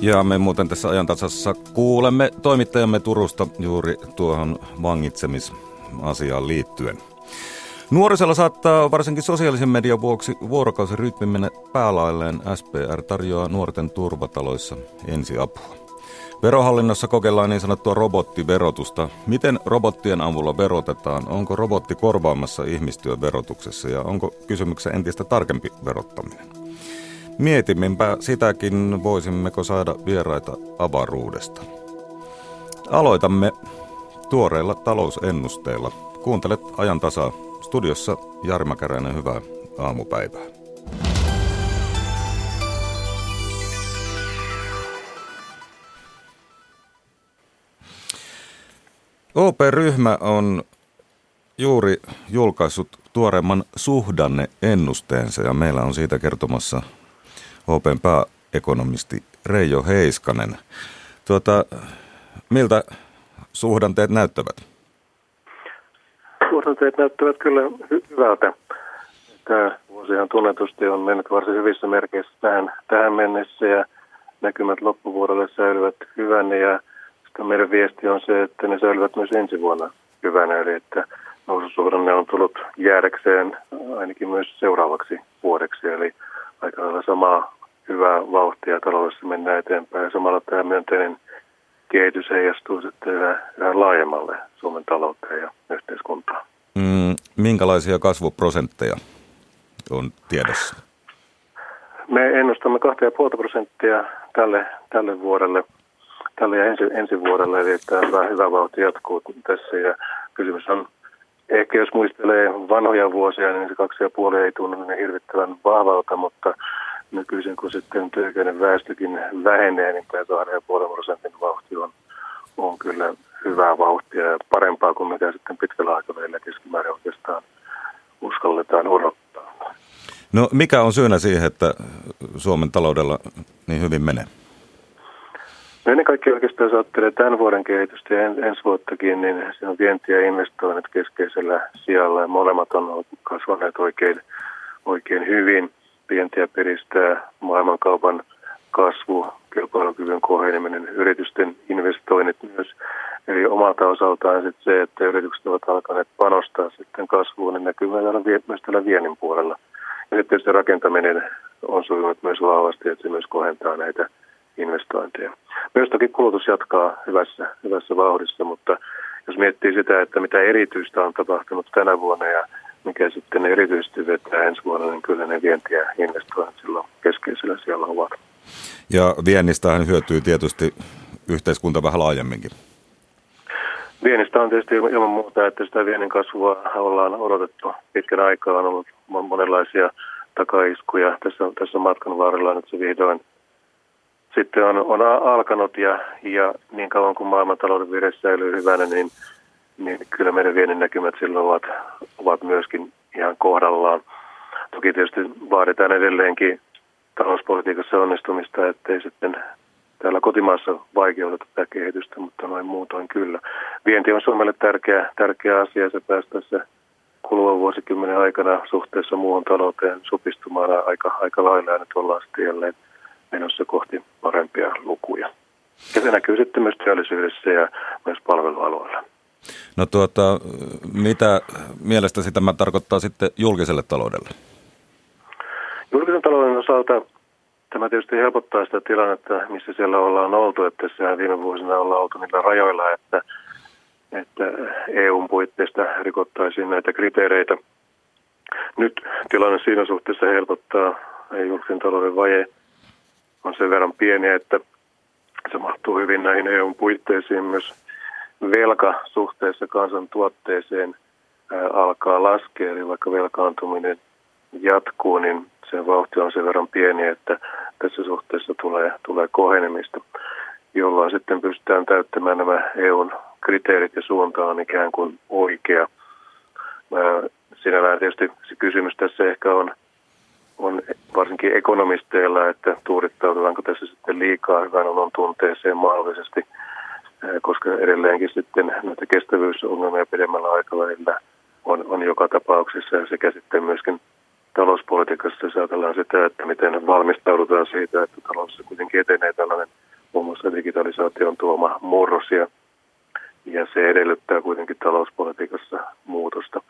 Ja me muuten tässä ajantasassa kuulemme toimittajamme Turusta juuri tuohon vangitsemisasiaan liittyen. Nuorisella saattaa varsinkin sosiaalisen median vuoksi vuorokausirytmi mennä päälailleen. SPR tarjoaa nuorten turvataloissa ensiapua. Verohallinnossa kokeillaan niin sanottua robottiverotusta. Miten robottien avulla verotetaan? Onko robotti korvaamassa ihmistyön verotuksessa ja onko kysymyksessä entistä tarkempi verottaminen? Mietimmepä sitäkin, voisimmeko saada vieraita avaruudesta. Aloitamme tuoreilla talousennusteilla. Kuuntelet ajan tasaa. Studiossa Jarma Käräinen, hyvää aamupäivää. OP-ryhmä on juuri julkaissut tuoreemman suhdanneennusteensa ja meillä on siitä kertomassa OPn pääekonomisti Reijo Heiskanen. Tuota, miltä suhdanteet näyttävät? Suhdanteet näyttävät kyllä hy- hyvältä. Tämä vuosihan tunnetusti on mennyt varsin hyvissä merkeissä tähän, tähän mennessä ja näkymät loppuvuodelle säilyvät hyvänä ja sitten meidän viesti on se, että ne säilyvät myös ensi vuonna hyvänä, eli että noususuhdanne on tullut jäädäkseen ainakin myös seuraavaksi vuodeksi, eli aika lailla samaa hyvää vauhtia taloudessa mennään eteenpäin ja samalla tämä myönteinen kehitys heijastuu sitten yhä, yhä laajemmalle Suomen talouteen ja yhteiskuntaan. Mm, minkälaisia kasvuprosentteja on tiedossa? Me ennustamme 2,5 prosenttia tälle, tälle vuodelle – tälle ja ensi, ensi vuodelle, eli tämä hyvä, hyvä vauhti jatkuu tässä ja kysymys on Ehkä jos muistelee vanhoja vuosia, niin se kaksi ja puoli ei tunnu niin hirvittävän vahvalta, mutta nykyisin kun sitten työkäinen väestökin vähenee, niin tämä kahden ja puolen prosentin vauhti on, on kyllä hyvää vauhtia ja parempaa kuin mitä sitten pitkällä aikavälillä keskimäärin oikeastaan uskalletaan odottaa. No mikä on syynä siihen, että Suomen taloudella niin hyvin menee? No ennen kaikkea oikeastaan jos ajattelee tämän vuoden kehitystä ja ensi vuottakin, niin se on vienti ja investoinnit keskeisellä sijalla ja molemmat on kasvaneet oikein, oikein hyvin. Vientiä piristää maailmankaupan kasvu, kilpailukyvyn koheneminen, yritysten investoinnit myös. Eli omalta osaltaan sit se, että yritykset ovat alkaneet panostaa sitten kasvuun, niin näkyy myös tällä viennin puolella. Ja sitten tietysti rakentaminen on sujunut myös vahvasti, että se myös kohentaa näitä investointeja. Myös toki kulutus jatkaa hyvässä, hyvässä vauhdissa, mutta jos miettii sitä, että mitä erityistä on tapahtunut tänä vuonna ja mikä sitten erityisesti vetää ensi vuonna, niin kyllä ne vienti- ja investoinnit silloin keskeisellä siellä ovat. Ja viennistähän hyötyy tietysti yhteiskunta vähän laajemminkin. Viennistä on tietysti ilman muuta, että sitä viennin kasvua ollaan odotettu pitkän aikaa. On ollut monenlaisia takaiskuja tässä, tässä matkan varrella. Nyt se vihdoin sitten on, on alkanut ja, ja niin kauan kuin maailmantalouden vire säilyy hyvänä, niin, niin kyllä meidän viennin näkymät silloin ovat, ovat myöskin ihan kohdallaan. Toki tietysti vaaditaan edelleenkin talouspolitiikassa onnistumista, ettei sitten täällä kotimaassa vaikeuteta tätä kehitystä, mutta noin muutoin kyllä. Vienti on Suomelle tärkeä, tärkeä asia, se päästäessä kuluvan vuosikymmenen aikana suhteessa muuhun talouteen supistumaan aika, aika lailla ja nyt ollaan sitten jälleen – menossa kohti parempia lukuja. Ja se näkyy sitten myös työllisyydessä ja myös palvelualoilla. No tuota, mitä mielestäsi tämä tarkoittaa sitten julkiselle taloudelle? Julkisen talouden osalta tämä tietysti helpottaa sitä tilannetta, missä siellä ollaan oltu. Että tässä viime vuosina ollaan oltu niillä rajoilla, että, että EUn puitteista rikottaisiin näitä kriteereitä. Nyt tilanne siinä suhteessa helpottaa julkisen talouden vaje on sen verran pieni, että se mahtuu hyvin näihin EUn puitteisiin. Myös velka suhteessa kansantuotteeseen alkaa laskea, eli vaikka velkaantuminen jatkuu, niin sen vauhti on sen verran pieni, että tässä suhteessa tulee, tulee kohenemista, jolloin sitten pystytään täyttämään nämä EUn kriteerit ja suunta on ikään kuin oikea. Sinällään tietysti se kysymys tässä ehkä on, on varsinkin ekonomisteilla, että tuurittaudutaanko tässä sitten liikaa hyvän olon tunteeseen mahdollisesti, koska edelleenkin sitten näitä kestävyysongelmia pidemmällä aikavälillä on, on joka tapauksessa sekä sitten myöskin talouspolitiikassa jos ajatellaan sitä, että miten valmistaudutaan siitä, että taloudessa kuitenkin etenee tällainen muassa digitalisaation tuoma murros ja, ja se edellyttää kuitenkin talouspolitiikassa muutosta.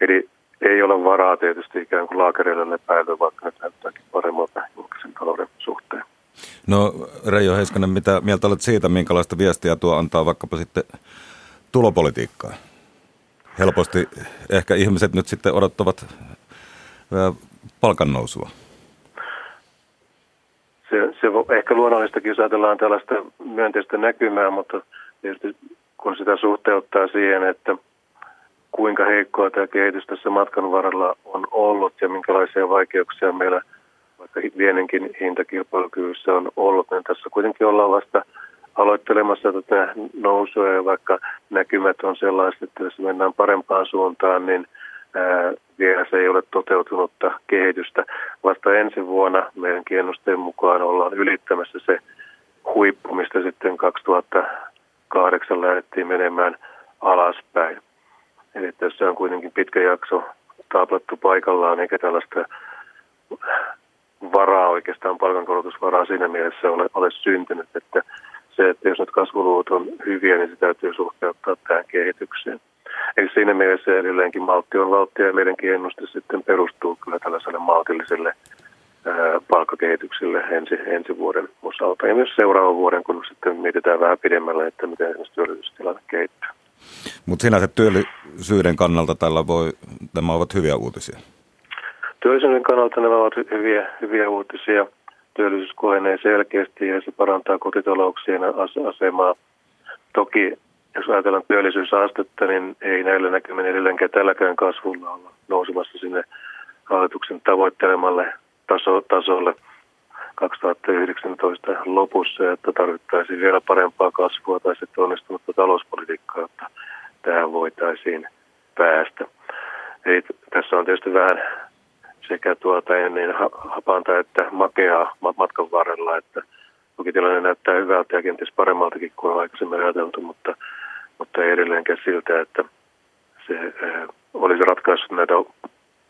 Eli ei ole varaa tietysti ikään kuin laakereille lepäillä, vaikka nyt näyttääkin paremmalta julkisen talouden suhteen. No Reijo Heiskanen, mitä mieltä olet siitä, minkälaista viestiä tuo antaa vaikkapa sitten tulopolitiikkaa? Helposti ehkä ihmiset nyt sitten odottavat palkannousua. Se, se ehkä luonnollistakin, jos ajatellaan tällaista myönteistä näkymää, mutta tietysti kun sitä suhteuttaa siihen, että kuinka heikkoa tämä kehitys tässä matkan varrella on ollut ja minkälaisia vaikeuksia meillä vaikka vienninkin hintakilpailukyvyssä on ollut, niin tässä kuitenkin ollaan vasta aloittelemassa tätä nousua ja vaikka näkymät on sellaiset, että jos mennään parempaan suuntaan, niin vielä se ei ole toteutunutta kehitystä. Vasta ensi vuonna meidän ennusteen mukaan ollaan ylittämässä se huippu, mistä sitten 2008 lähdettiin menemään alaspäin. Eli tässä on kuitenkin pitkä jakso taaplattu paikallaan, eikä tällaista varaa oikeastaan, palkankorotusvaraa siinä mielessä ole, ole syntynyt, että se, että jos nyt kasvuluvut on hyviä, niin se täytyy suhteuttaa tähän kehitykseen. Eli siinä mielessä edelleenkin maltti on valttia ja meidänkin ennuste sitten perustuu kyllä tällaiselle maltilliselle palkkakehitykselle ensi, ensi vuoden osalta. Ja myös seuraavan vuoden, kun sitten mietitään vähän pidemmälle, että miten esimerkiksi työllisyystilanne kehittyy. Mutta sinänsä työllisyyden kannalta tällä voi, tämä ovat hyviä uutisia. Työllisyyden kannalta nämä ovat hyviä, hyviä uutisia. Työllisyys kohenee selkeästi ja se parantaa kotitalouksien asemaa. Toki jos ajatellaan työllisyysastetta, niin ei näillä näkymin edelleenkään tälläkään kasvulla olla nousemassa sinne hallituksen tavoittelemalle taso, tasolle 2019 lopussa, että tarvittaisiin vielä parempaa kasvua tai sitten onnistunutta talouspolitiikkaa, että tähän voitaisiin päästä. Eli tässä on tietysti vähän sekä tuota niin hapanta että makeaa matkan varrella, että toki tilanne näyttää hyvältä ja kenties paremmaltakin kuin on aikaisemmin ajateltu, mutta, mutta ei edelleenkään siltä, että se äh, olisi ratkaissut näitä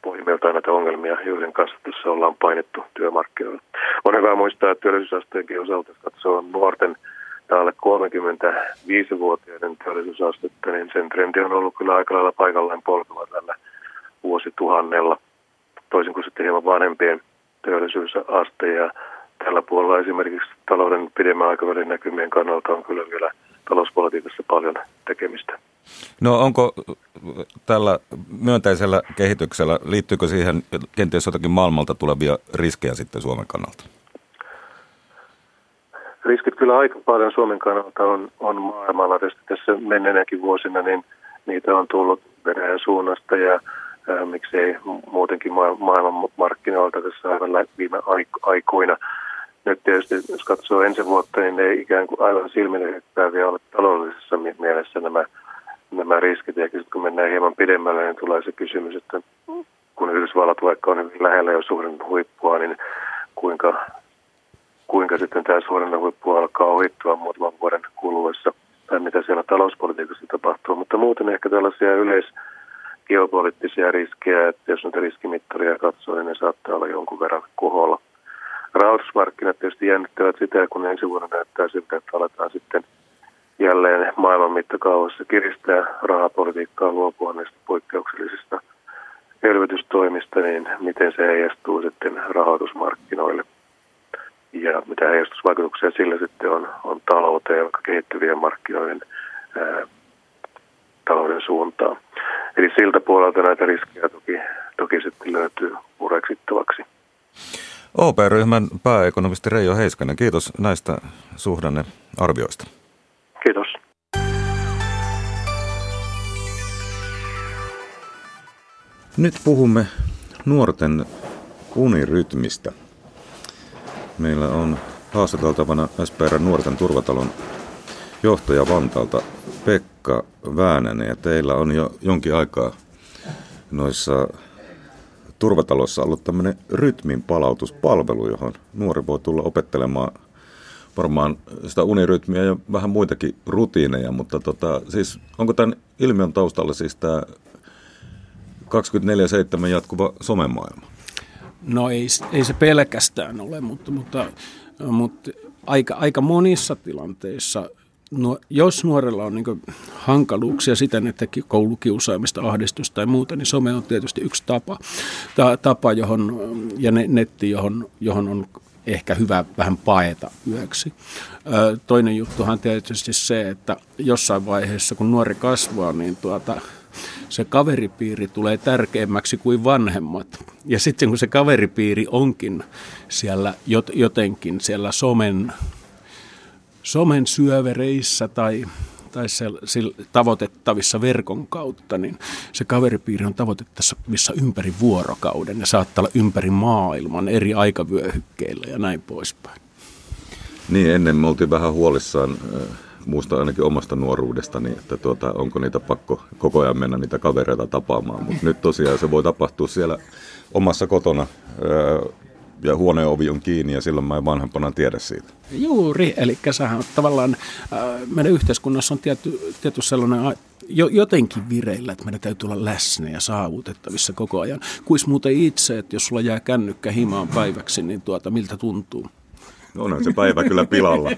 pohjimmiltaan näitä ongelmia, joiden kanssa tässä ollaan painettu työmarkkinoilla. On hyvä muistaa, että työllisyysasteenkin osalta, jos katsoo nuorten alle 35-vuotiaiden työllisyysastetta, niin sen trendi on ollut kyllä aika lailla paikallaan polkava tällä vuosituhannella, toisin kuin sitten hieman vanhempien työllisyysaste. Ja tällä puolella esimerkiksi talouden pidemmän aikavälin näkymien kannalta on kyllä vielä talouspolitiikassa paljon tekemistä. No onko tällä myönteisellä kehityksellä, liittyykö siihen kenties jotakin maailmalta tulevia riskejä sitten Suomen kannalta? Riskit kyllä aika paljon Suomen kannalta on, on maailmalla. Tietysti tässä menneenäkin vuosina niin niitä on tullut Venäjän suunnasta ja ää, miksei muutenkin maailman markkinoilta tässä aivan viime aikoina. Nyt tietysti, jos katsoo ensi vuotta, niin ne ikään kuin aivan vielä ole taloudellisessa mielessä nämä nämä riskit. Ja kun mennään hieman pidemmälle, niin tulee se kysymys, että kun Yhdysvallat vaikka on hyvin lähellä jo suurin huippua, niin kuinka, kuinka sitten tämä suurin huippu alkaa ohittua muutaman vuoden kuluessa, tai mitä siellä talouspolitiikassa tapahtuu. Mutta muuten ehkä tällaisia yleisgeopoliittisia riskejä, että jos näitä riskimittaria katsoo, niin ne saattaa olla jonkun verran koholla. Rahoitusmarkkinat tietysti jännittävät sitä, kun ensi vuonna näyttää siltä, että aletaan sitten – jälleen maailman mittakaavassa kiristää rahapolitiikkaa luopua näistä poikkeuksellisista elvytystoimista, niin miten se heijastuu sitten rahoitusmarkkinoille ja mitä heijastusvaikutuksia sillä sitten on, on talouteen, vaikka kehittyvien markkinoiden ää, talouden suuntaan. Eli siltä puolelta näitä riskejä toki, toki sitten löytyy pureksittavaksi. OP-ryhmän pääekonomisti Reijo Heiskanen, kiitos näistä suhdannearvioista. Kiitos. Nyt puhumme nuorten unirytmistä. Meillä on haastateltavana SPR Nuorten turvatalon johtaja Vantaalta Pekka Väänänen ja teillä on jo jonkin aikaa noissa turvatalossa ollut tämmöinen rytmin palautuspalvelu, johon nuori voi tulla opettelemaan varmaan sitä unirytmiä ja vähän muitakin rutiineja, mutta tota, siis onko tämän ilmiön taustalla siis tämä 24-7 jatkuva somemaailma? No ei, ei se pelkästään ole, mutta, mutta, mutta aika, aika monissa tilanteissa no, jos nuorella on niin hankaluuksia siten, että koulukiusaamista, ahdistusta tai muuta, niin some on tietysti yksi tapa, ta, tapa johon, ja netti, johon, johon on ehkä hyvä vähän paeta yöksi. Toinen juttuhan on tietysti se, että jossain vaiheessa, kun nuori kasvaa, niin tuota, se kaveripiiri tulee tärkeämmäksi kuin vanhemmat. Ja sitten kun se kaveripiiri onkin siellä jotenkin siellä somen somen syövereissä tai, tai se, se, tavoitettavissa verkon kautta, niin se kaveripiiri on tavoitettavissa ympäri vuorokauden. Ja saattaa olla ympäri maailman eri aikavyöhykkeillä ja näin poispäin. Niin, ennen me oltiin vähän huolissaan, äh, muista ainakin omasta nuoruudestani, että tuota, onko niitä pakko koko ajan mennä niitä kavereita tapaamaan, mutta nyt tosiaan se voi tapahtua siellä omassa kotona ja huoneen ovi on kiinni ja silloin mä en vanhempana tiedä siitä. Juuri, eli sähän tavallaan äh, meidän yhteiskunnassa on tietty, tietty sellainen jo, jotenkin vireillä, että meidän täytyy olla läsnä ja saavutettavissa koko ajan. Kuis muuten itse, että jos sulla jää kännykkä himaan päiväksi, niin tuota, miltä tuntuu? Onhan se päivä kyllä pilalla.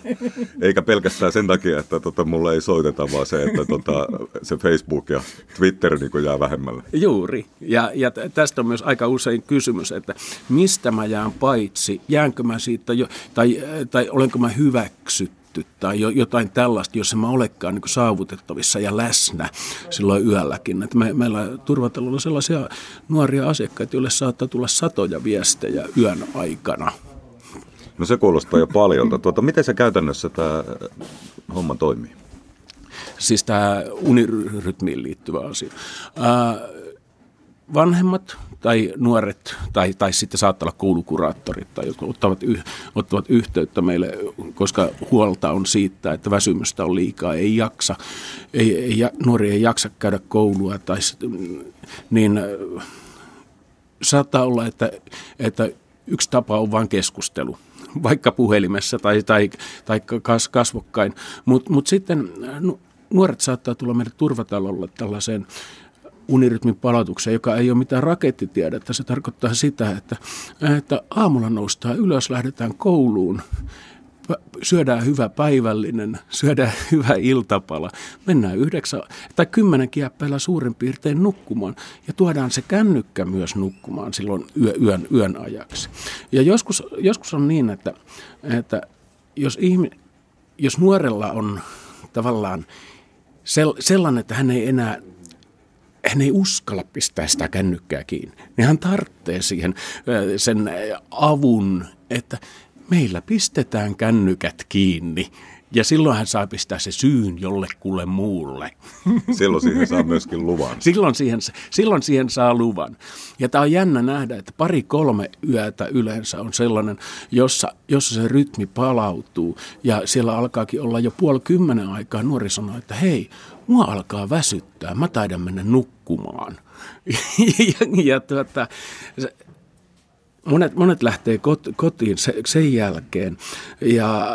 Eikä pelkästään sen takia, että tota, mulle ei soiteta, vaan se, että tota, se Facebook ja Twitter niin jää vähemmälle. Juuri. Ja, ja tästä on myös aika usein kysymys, että mistä mä jään paitsi, jäänkö mä siitä jo, tai, tai olenko mä hyväksytty tai jotain tällaista, jos mä olekaan niin saavutettavissa ja läsnä silloin yölläkin. Että me, meillä turvatalolla on sellaisia nuoria asiakkaita, joille saattaa tulla satoja viestejä yön aikana – No se kuulostaa jo paljolta. Tuota, miten se käytännössä tämä homma toimii? Siis tämä unirytmiin liittyvä asia. Ää, vanhemmat tai nuoret tai, tai sitten saattaa olla koulukuraattorit tai jotka ottavat, yh, ottavat yhteyttä meille, koska huolta on siitä, että väsymystä on liikaa, ei jaksa, ei, ei, nuori ei jaksa käydä koulua tai niin saattaa olla, että, että yksi tapa on vain keskustelu vaikka puhelimessa tai, tai, tai kas, kasvokkain. Mutta mut sitten nuoret saattaa tulla meidän turvatalolle tällaiseen unirytmin palautukseen, joka ei ole mitään rakettitiedettä. Se tarkoittaa sitä, että, että aamulla noustaan ylös, lähdetään kouluun syödään hyvä päivällinen, syödään hyvä iltapala, mennään yhdeksän tai kymmenen kieppeillä suurin piirtein nukkumaan ja tuodaan se kännykkä myös nukkumaan silloin yö, yön, yön ajaksi. Ja joskus, joskus on niin, että, että jos, ihmi, jos nuorella on tavallaan sellainen, että hän ei enää hän ei uskalla pistää sitä kännykkää kiinni, niin hän tarvitsee siihen sen avun, että meillä pistetään kännykät kiinni. Ja silloin hän saa pistää se syyn jollekulle muulle. Silloin siihen saa myöskin luvan. silloin, siihen, silloin siihen saa luvan. Ja tämä on jännä nähdä, että pari-kolme yötä yleensä on sellainen, jossa, jossa se rytmi palautuu. Ja siellä alkaakin olla jo puoli kymmenen aikaa. Nuori sanoo, että hei, mua alkaa väsyttää, mä taidan mennä nukkumaan. ja, ja tuota, monet, monet lähtee kot, kotiin se, sen jälkeen ja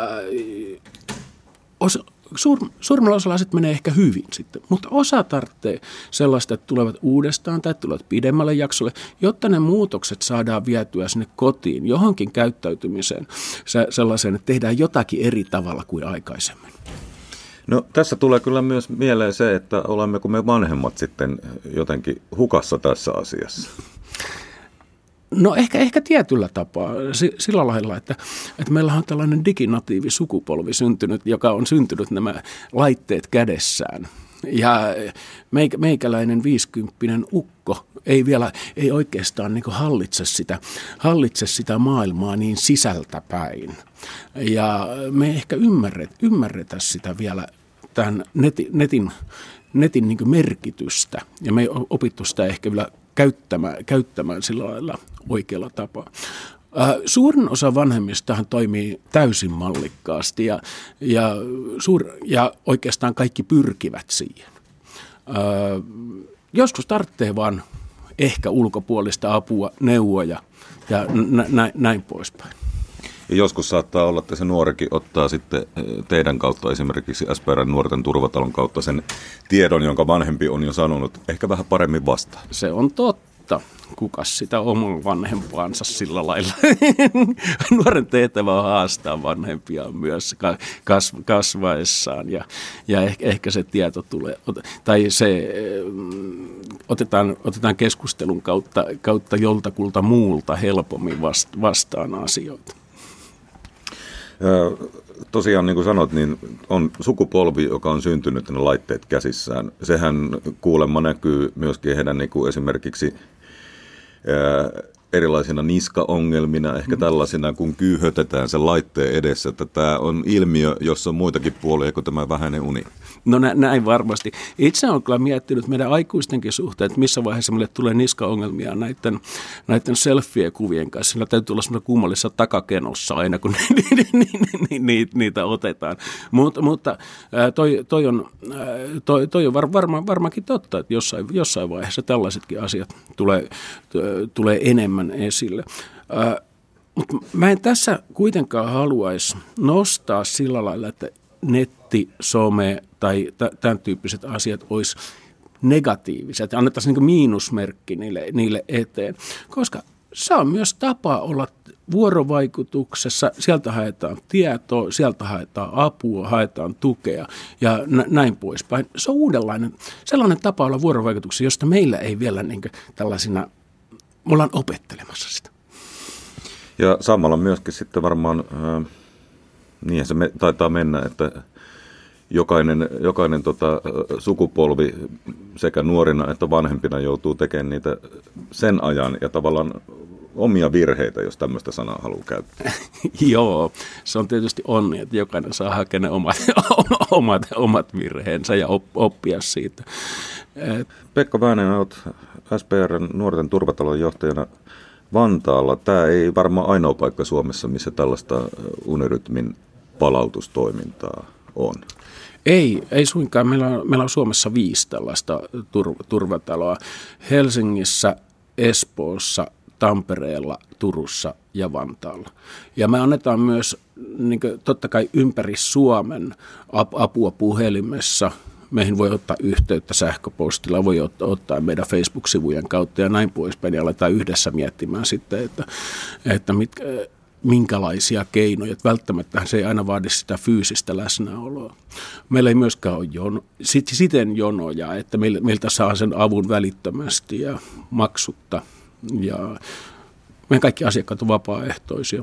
osa, suur, suurimmalla osalla sitten menee ehkä hyvin sitten, mutta osa tarvitsee sellaista, että tulevat uudestaan tai tulevat pidemmälle jaksolle, jotta ne muutokset saadaan vietyä sinne kotiin, johonkin käyttäytymiseen, se, sellaiseen, että tehdään jotakin eri tavalla kuin aikaisemmin. No tässä tulee kyllä myös mieleen se, että olemmeko me vanhemmat sitten jotenkin hukassa tässä asiassa. No ehkä, ehkä tietyllä tapaa sillä lailla, että, että meillä on tällainen diginatiivi sukupolvi syntynyt, joka on syntynyt nämä laitteet kädessään. Ja meikäläinen viisikymppinen ukko ei vielä, ei oikeastaan niin hallitse, sitä, hallitse sitä maailmaa niin sisältäpäin. Ja me ehkä ymmärret, ymmärretä sitä vielä tämän netin, netin, netin niin merkitystä. Ja me ei opittu sitä ehkä vielä käyttämään, käyttämään sillä lailla oikealla tapaa. Äh, suurin osa vanhemmistahan toimii täysin mallikkaasti ja, ja, suur, ja oikeastaan kaikki pyrkivät siihen. Äh, joskus tarvitsee vaan ehkä ulkopuolista apua, neuvoja ja nä, näin poispäin. Ja joskus saattaa olla, että se nuorikin ottaa sitten eh, teidän kautta esimerkiksi SPRn nuorten turvatalon kautta sen tiedon, jonka vanhempi on jo sanonut, ehkä vähän paremmin vastaan. Se on totta mutta kuka sitä oman vanhempaansa sillä lailla. Nuoren tehtävä on haastaa vanhempia myös kasvaessaan ja, ja ehkä, ehkä se tieto tulee, tai se mm, otetaan, otetaan keskustelun kautta, kautta joltakulta muulta helpommin vastaan asioita. Tosiaan niin kuin sanot, niin on sukupolvi, joka on syntynyt ne laitteet käsissään. Sehän kuulemma näkyy myöskin heidän niin kuin esimerkiksi erilaisina niskaongelmina, ehkä mm. tällaisina, kun kyyhötetään sen laitteen edessä, että tämä on ilmiö, jossa on muitakin puolia kuin tämä vähäinen uni. No nä, näin varmasti. Itse olen kyllä miettinyt meidän aikuistenkin suhteen, että missä vaiheessa meille tulee niskaongelmia näiden, näiden selfie-kuvien kanssa. Sillä täytyy olla semmoinen kummallisessa takakenossa aina, kun niitä otetaan. Mut, mutta toi, toi on, toi, toi on var, varma, varmaankin totta, että jossain, jossain vaiheessa tällaisetkin asiat tulee, tulee enemmän esille. Mutta mä en tässä kuitenkaan haluaisi nostaa sillä lailla, että netti, some tai tämän tyyppiset asiat olisi negatiiviset. Annettaisiin niin miinusmerkki niille, niille eteen, koska se on myös tapa olla vuorovaikutuksessa. Sieltä haetaan tietoa, sieltä haetaan apua, haetaan tukea ja näin poispäin. Se on uudenlainen, sellainen tapa olla vuorovaikutuksessa, josta meillä ei vielä niin tällaisina, me ollaan opettelemassa sitä. Ja samalla myöskin sitten varmaan... Äh se me, taitaa mennä, että jokainen, jokainen tota, sukupolvi sekä nuorina että vanhempina joutuu tekemään niitä sen ajan ja tavallaan omia virheitä, jos tämmöistä sanaa haluaa käyttää. Joo, se on tietysti onni, että jokainen saa hakea ne omat, omat, omat virheensä ja oppia siitä. Et... Pekka Väänän, olet SPRn nuorten turvatalon johtajana Vantaalla. Tämä ei varmaan ainoa paikka Suomessa, missä tällaista unirytmin palautustoimintaa on? Ei, ei suinkaan. Meillä on, meillä on Suomessa viisi tällaista tur, turvataloa. Helsingissä, Espoossa, Tampereella, Turussa ja Vantaalla. Ja me annetaan myös niin kuin, totta kai ympäri Suomen apua puhelimessa. Meihin voi ottaa yhteyttä sähköpostilla, voi ottaa meidän Facebook-sivujen kautta ja näin poispäin. Ja aletaan yhdessä miettimään sitten, että, että mitkä, minkälaisia keinoja. Että välttämättä se ei aina vaadi sitä fyysistä läsnäoloa. Meillä ei myöskään ole jono, sit, siten jonoja, että meiltä saa sen avun välittömästi ja maksutta. Ja meidän kaikki asiakkaat ovat vapaaehtoisia.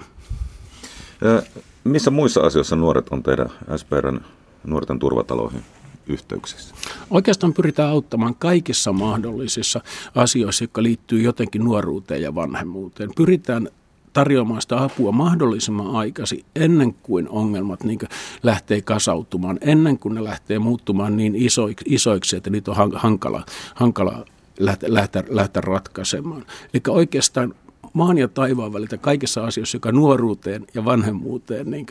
Missä muissa asioissa nuoret on teidän SPRn nuorten turvataloihin? yhteyksissä? Oikeastaan pyritään auttamaan kaikissa mahdollisissa asioissa, jotka liittyy jotenkin nuoruuteen ja vanhemmuuteen. Pyritään tarjoamaan sitä apua mahdollisimman aikaisin ennen kuin ongelmat niin kuin lähtee kasautumaan, ennen kuin ne lähtee muuttumaan niin isoiksi, isoiksi että niitä on hankala, hankala lähteä, lähteä, ratkaisemaan. Eli oikeastaan maan ja taivaan välillä kaikissa asioissa, joka nuoruuteen ja vanhemmuuteen niin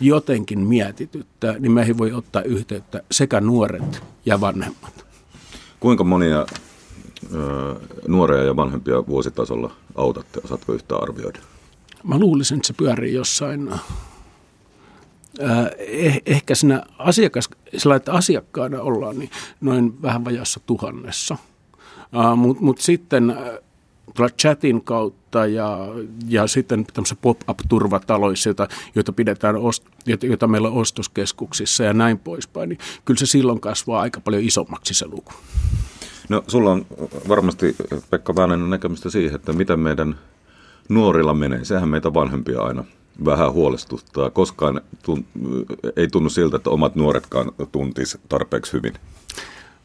jotenkin mietityttää, niin meihin voi ottaa yhteyttä sekä nuoret ja vanhemmat. Kuinka monia nuoria ja vanhempia vuositasolla autatte? Osaatko yhtään arvioida? Mä luulisin, että se pyörii jossain eh, ehkä siinä asiakas, sillä että asiakkaana ollaan niin noin vähän vajassa tuhannessa. Mutta mut sitten tuolla chatin kautta ja, ja sitten tämmöisissä pop-up-turvataloissa, joita, joita, pidetään, ost, joita, meillä on ostoskeskuksissa ja näin poispäin, niin kyllä se silloin kasvaa aika paljon isommaksi se luku. No sulla on varmasti, Pekka Väänänen, näkemystä siihen, että mitä meidän nuorilla menee. Sehän meitä vanhempia aina vähän huolestuttaa. Koskaan tun, ei tunnu siltä, että omat nuoretkaan tuntis tarpeeksi hyvin.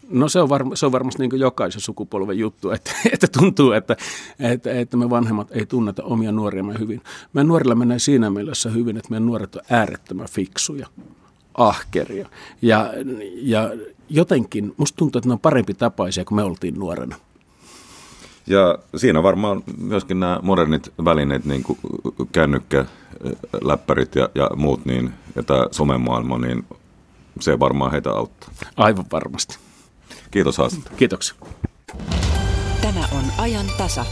No se on, varma, se on varmasti niin jokaisen sukupolven juttu, että, että tuntuu, että, että, että me vanhemmat ei tunneta omia nuoriamme hyvin. Meidän nuorilla menee siinä mielessä hyvin, että meidän nuoret on äärettömän fiksuja, ahkeria. Ja, ja jotenkin musta tuntuu, että ne on parempi tapaisia kuin me oltiin nuorena. Ja siinä varmaan myöskin nämä modernit välineet, niin kuin kännykkä, läppärit ja, ja muut, niin, ja tämä somemaailma, niin se varmaan heitä auttaa. Aivan varmasti. Kiitos haastattelusta. Kiitoksia. Tämä on ajan tasa.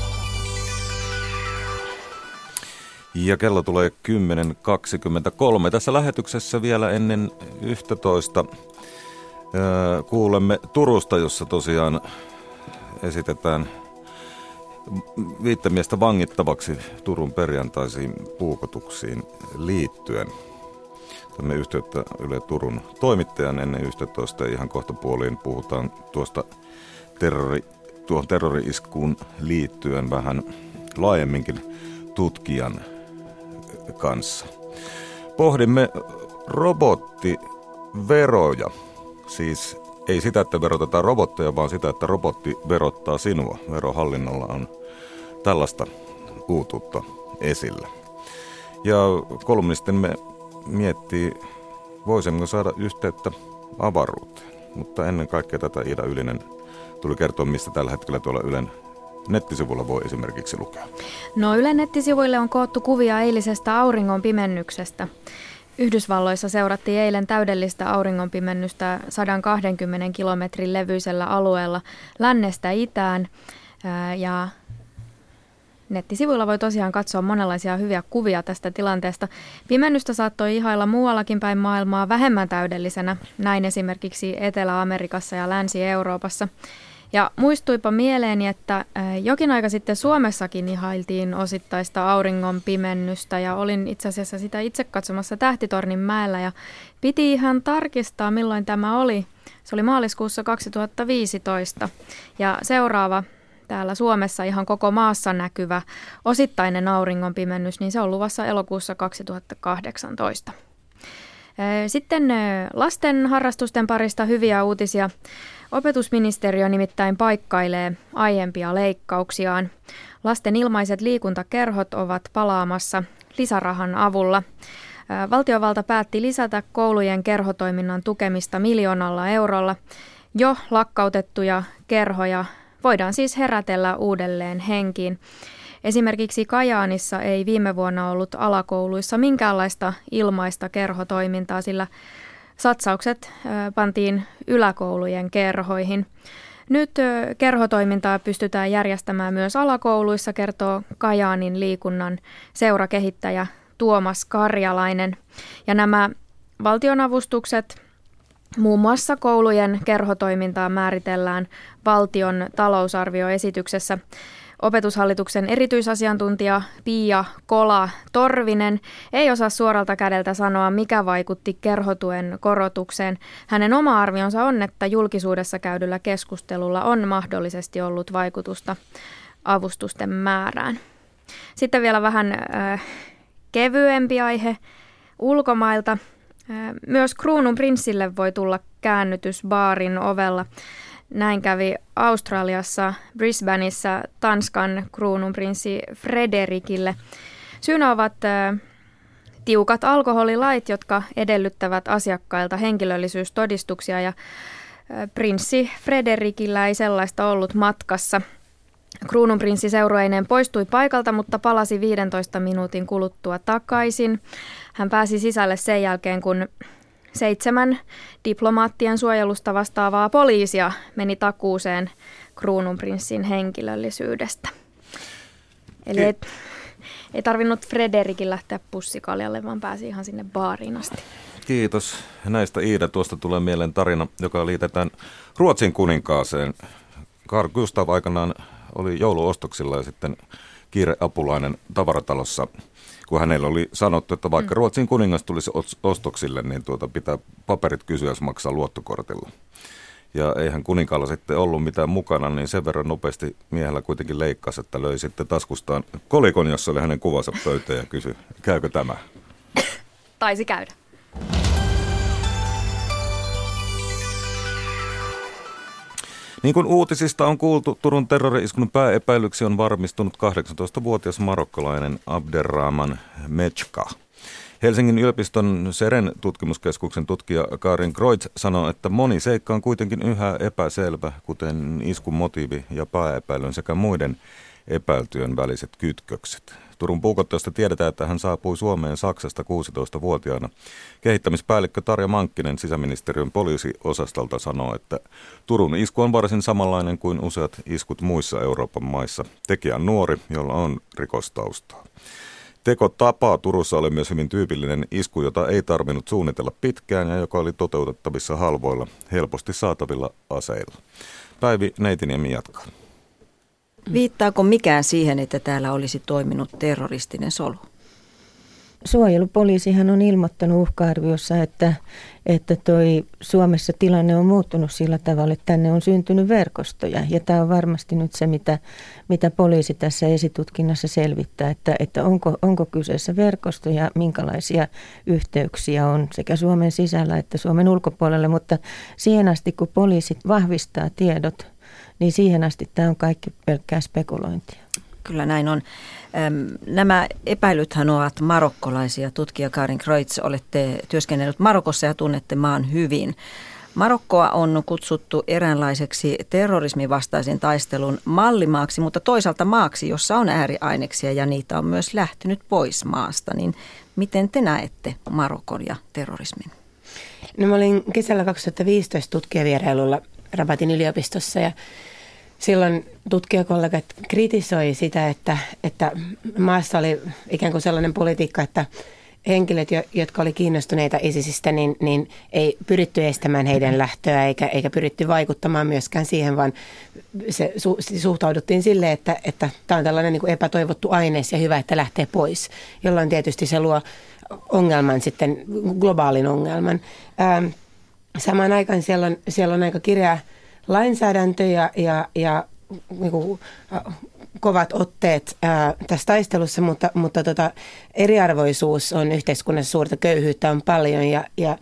Ja kello tulee 10.23. Tässä lähetyksessä vielä ennen 11 kuulemme Turusta, jossa tosiaan esitetään viittä miestä vangittavaksi Turun perjantaisiin puukotuksiin liittyen. Tänne yhteyttä Yle Turun toimittajan ennen 11 ihan kohta puoliin puhutaan tuosta terrori, tuohon terrori-iskuun liittyen vähän laajemminkin tutkijan kanssa. Pohdimme robottiveroja, siis ei sitä, että verotetaan robotteja, vaan sitä, että robotti verottaa sinua. Verohallinnolla on tällaista uutuutta esillä. Ja kolumnistimme miettii, voisimmeko saada yhteyttä avaruuteen. Mutta ennen kaikkea tätä Ida Ylinen tuli kertoa, mistä tällä hetkellä tuolla Ylen nettisivulla voi esimerkiksi lukea. No Ylen nettisivuille on koottu kuvia eilisestä auringon pimennyksestä. Yhdysvalloissa seurattiin eilen täydellistä auringonpimennystä 120 kilometrin levyisellä alueella lännestä itään ja Nettisivuilla voi tosiaan katsoa monenlaisia hyviä kuvia tästä tilanteesta. Pimennystä saattoi ihailla muuallakin päin maailmaa vähemmän täydellisenä, näin esimerkiksi Etelä-Amerikassa ja Länsi-Euroopassa. Ja muistuipa mieleeni, että jokin aika sitten Suomessakin ihailtiin osittaista auringon pimennystä ja olin itse asiassa sitä itse katsomassa Tähtitornin mäellä ja piti ihan tarkistaa milloin tämä oli. Se oli maaliskuussa 2015 ja seuraava täällä Suomessa ihan koko maassa näkyvä osittainen auringonpimennys, niin se on luvassa elokuussa 2018. Sitten lasten harrastusten parista hyviä uutisia. Opetusministeriö nimittäin paikkailee aiempia leikkauksiaan. Lasten ilmaiset liikuntakerhot ovat palaamassa lisärahan avulla. Valtiovalta päätti lisätä koulujen kerhotoiminnan tukemista miljoonalla eurolla. Jo lakkautettuja kerhoja voidaan siis herätellä uudelleen henkiin. Esimerkiksi Kajaanissa ei viime vuonna ollut alakouluissa minkäänlaista ilmaista kerhotoimintaa, sillä satsaukset pantiin yläkoulujen kerhoihin. Nyt kerhotoimintaa pystytään järjestämään myös alakouluissa, kertoo Kajaanin liikunnan seurakehittäjä Tuomas Karjalainen. Ja nämä valtionavustukset Muun muassa koulujen kerhotoimintaa määritellään valtion talousarvioesityksessä. Opetushallituksen erityisasiantuntija Pia Kola Torvinen ei osaa suoralta kädeltä sanoa, mikä vaikutti kerhotuen korotukseen. Hänen oma arvionsa on, että julkisuudessa käydyllä keskustelulla on mahdollisesti ollut vaikutusta avustusten määrään. Sitten vielä vähän äh, kevyempi aihe ulkomailta. Myös kruunun prinssille voi tulla käännytys baarin ovella. Näin kävi Australiassa Brisbaneissa Tanskan kruununprinssi Frederikille. Syynä ovat tiukat alkoholilait, jotka edellyttävät asiakkailta henkilöllisyystodistuksia ja prinssi Frederikillä ei sellaista ollut matkassa. Kruununprinssi seurueineen poistui paikalta, mutta palasi 15 minuutin kuluttua takaisin. Hän pääsi sisälle sen jälkeen, kun seitsemän diplomaattien suojelusta vastaavaa poliisia meni takuuseen kruununprinssin henkilöllisyydestä. Eli ei, ei tarvinnut Frederikin lähteä pussikaljalle, vaan pääsi ihan sinne baariin asti. Kiitos. Näistä Iida tuosta tulee mieleen tarina, joka liitetään Ruotsin kuninkaaseen. Carl Gustav aikanaan oli jouluostoksilla ja sitten kiireapulainen tavaratalossa – kun hänellä oli sanottu, että vaikka mm. Ruotsin kuningas tulisi ostoksille, niin tuota pitää paperit kysyä, jos maksaa luottokortilla. Ja eihän kuninkaalla sitten ollut mitään mukana, niin sen verran nopeasti miehellä kuitenkin leikkasi, että löi sitten taskustaan kolikon, jossa oli hänen kuvansa pöytään ja kysyi, käykö tämä? Taisi käydä. Niin kuin uutisista on kuultu, Turun terrori-iskun pääepäilyksi on varmistunut 18-vuotias marokkalainen Abderrahman Mechka. Helsingin yliopiston Seren tutkimuskeskuksen tutkija Karin Kreutz sanoo, että moni seikka on kuitenkin yhä epäselvä, kuten iskun motiivi ja pääepäilyn sekä muiden epäiltyjen väliset kytkökset. Turun puukottajasta tiedetään, että hän saapui Suomeen Saksasta 16-vuotiaana. Kehittämispäällikkö Tarja Mankkinen sisäministeriön poliisiosastolta sanoo, että Turun isku on varsin samanlainen kuin useat iskut muissa Euroopan maissa. Tekijä on nuori, jolla on rikostaustaa. Teko tapaa Turussa oli myös hyvin tyypillinen isku, jota ei tarvinnut suunnitella pitkään ja joka oli toteutettavissa halvoilla, helposti saatavilla aseilla. Päivi Neitiniemi jatkaa. Viittaako mikään siihen, että täällä olisi toiminut terroristinen solu? Suojelupoliisihan on ilmoittanut uhka-arviossa, että, että toi Suomessa tilanne on muuttunut sillä tavalla, että tänne on syntynyt verkostoja. Ja tämä on varmasti nyt se, mitä, mitä poliisi tässä esitutkinnassa selvittää, että, että onko, onko kyseessä verkostoja, minkälaisia yhteyksiä on sekä Suomen sisällä että Suomen ulkopuolelle. Mutta siihen asti, kun poliisit vahvistaa tiedot, niin siihen asti tämä on kaikki pelkkää spekulointia. Kyllä näin on. Nämä epäilythän ovat marokkolaisia. Tutkija Karin Kreutz, olette työskennellyt Marokossa ja tunnette maan hyvin. Marokkoa on kutsuttu eräänlaiseksi terrorismin vastaisen taistelun mallimaaksi, mutta toisaalta maaksi, jossa on ääriaineksia ja niitä on myös lähtenyt pois maasta. Niin miten te näette Marokon ja terrorismin? No mä olin kesällä 2015 tutkijavierailulla Rabatin yliopistossa ja silloin tutkijakollegat kritisoi sitä, että, että maassa oli ikään kuin sellainen politiikka, että henkilöt, jotka oli kiinnostuneita ISISistä, niin, niin ei pyritty estämään heidän lähtöä eikä, eikä pyritty vaikuttamaan myöskään siihen, vaan se su, suhtauduttiin silleen, että, että tämä on tällainen niin kuin epätoivottu aines ja hyvä, että lähtee pois, jolloin tietysti se luo ongelman sitten, globaalin ongelman. Ähm, samaan aikaan siellä on, siellä on aika kirjaa lainsäädäntö ja, ja, ja niin kuin, kovat otteet ää, tässä taistelussa, mutta, mutta tota, eriarvoisuus on yhteiskunnassa suurta, köyhyyttä on paljon ja, ja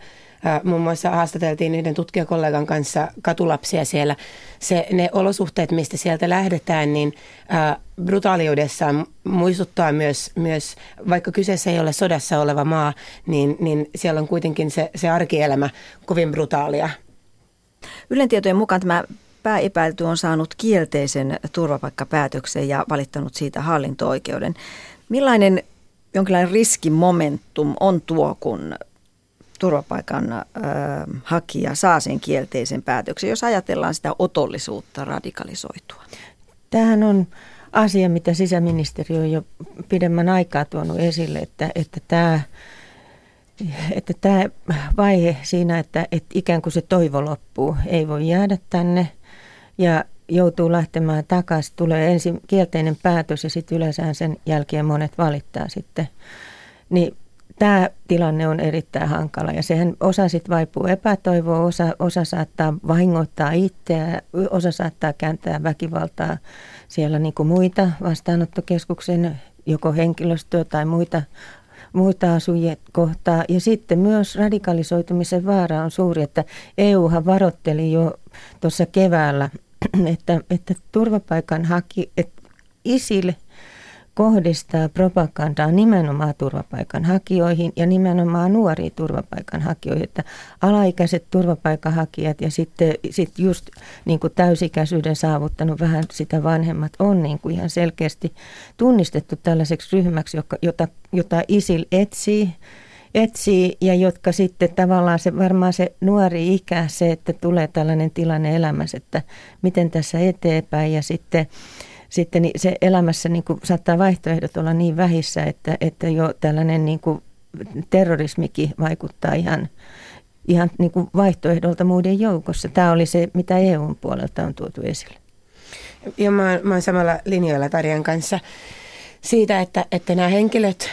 muun muassa haastateltiin yhden tutkijakollegan kanssa katulapsia siellä. Se, ne olosuhteet, mistä sieltä lähdetään, niin brutaaliudessaan muistuttaa myös, myös, vaikka kyseessä ei ole sodassa oleva maa, niin, niin siellä on kuitenkin se, se arkielämä kovin brutaalia. Ylen tietojen mukaan tämä pääepäilty on saanut kielteisen turvapaikkapäätöksen ja valittanut siitä hallinto-oikeuden. Millainen jonkinlainen riskimomentum on tuo, kun turvapaikan hakija saa sen kielteisen päätöksen, jos ajatellaan sitä otollisuutta radikalisoitua? Tämähän on asia, mitä sisäministeriö on jo pidemmän aikaa tuonut esille, että, että tämä että tämä vaihe siinä, että, että ikään kuin se toivo loppuu, ei voi jäädä tänne ja joutuu lähtemään takaisin. Tulee ensin kielteinen päätös ja sitten yleensä sen jälkeen monet valittaa sitten. Niin tämä tilanne on erittäin hankala ja sehän osa sitten vaipuu epätoivoa, osa, osa saattaa vahingoittaa itseä, osa saattaa kääntää väkivaltaa siellä niin kuin muita vastaanottokeskuksen joko henkilöstöä tai muita muita asujia kohtaa. Ja sitten myös radikalisoitumisen vaara on suuri, että EUhan varoitteli jo tuossa keväällä, että, että turvapaikanhaki, että ISIL – kohdistaa propagandaa nimenomaan turvapaikanhakijoihin ja nimenomaan nuoriin turvapaikanhakijoihin, että alaikäiset turvapaikanhakijat ja sitten sit just niin kuin täysikäisyyden saavuttanut vähän sitä vanhemmat on niin kuin ihan selkeästi tunnistettu tällaiseksi ryhmäksi, joka, jota, jota ISIL etsii etsii ja jotka sitten tavallaan se varmaan se nuori ikä, se, että tulee tällainen tilanne elämässä, että miten tässä eteenpäin ja sitten sitten niin se elämässä niin kuin saattaa vaihtoehdot olla niin vähissä, että, että jo tällainen niin kuin terrorismikin vaikuttaa ihan, ihan niin kuin vaihtoehdolta muiden joukossa. Tämä oli se, mitä EUn puolelta on tuotu esille. Ja mä, mä olen samalla linjoilla Tarjan kanssa siitä, että, että nämä henkilöt,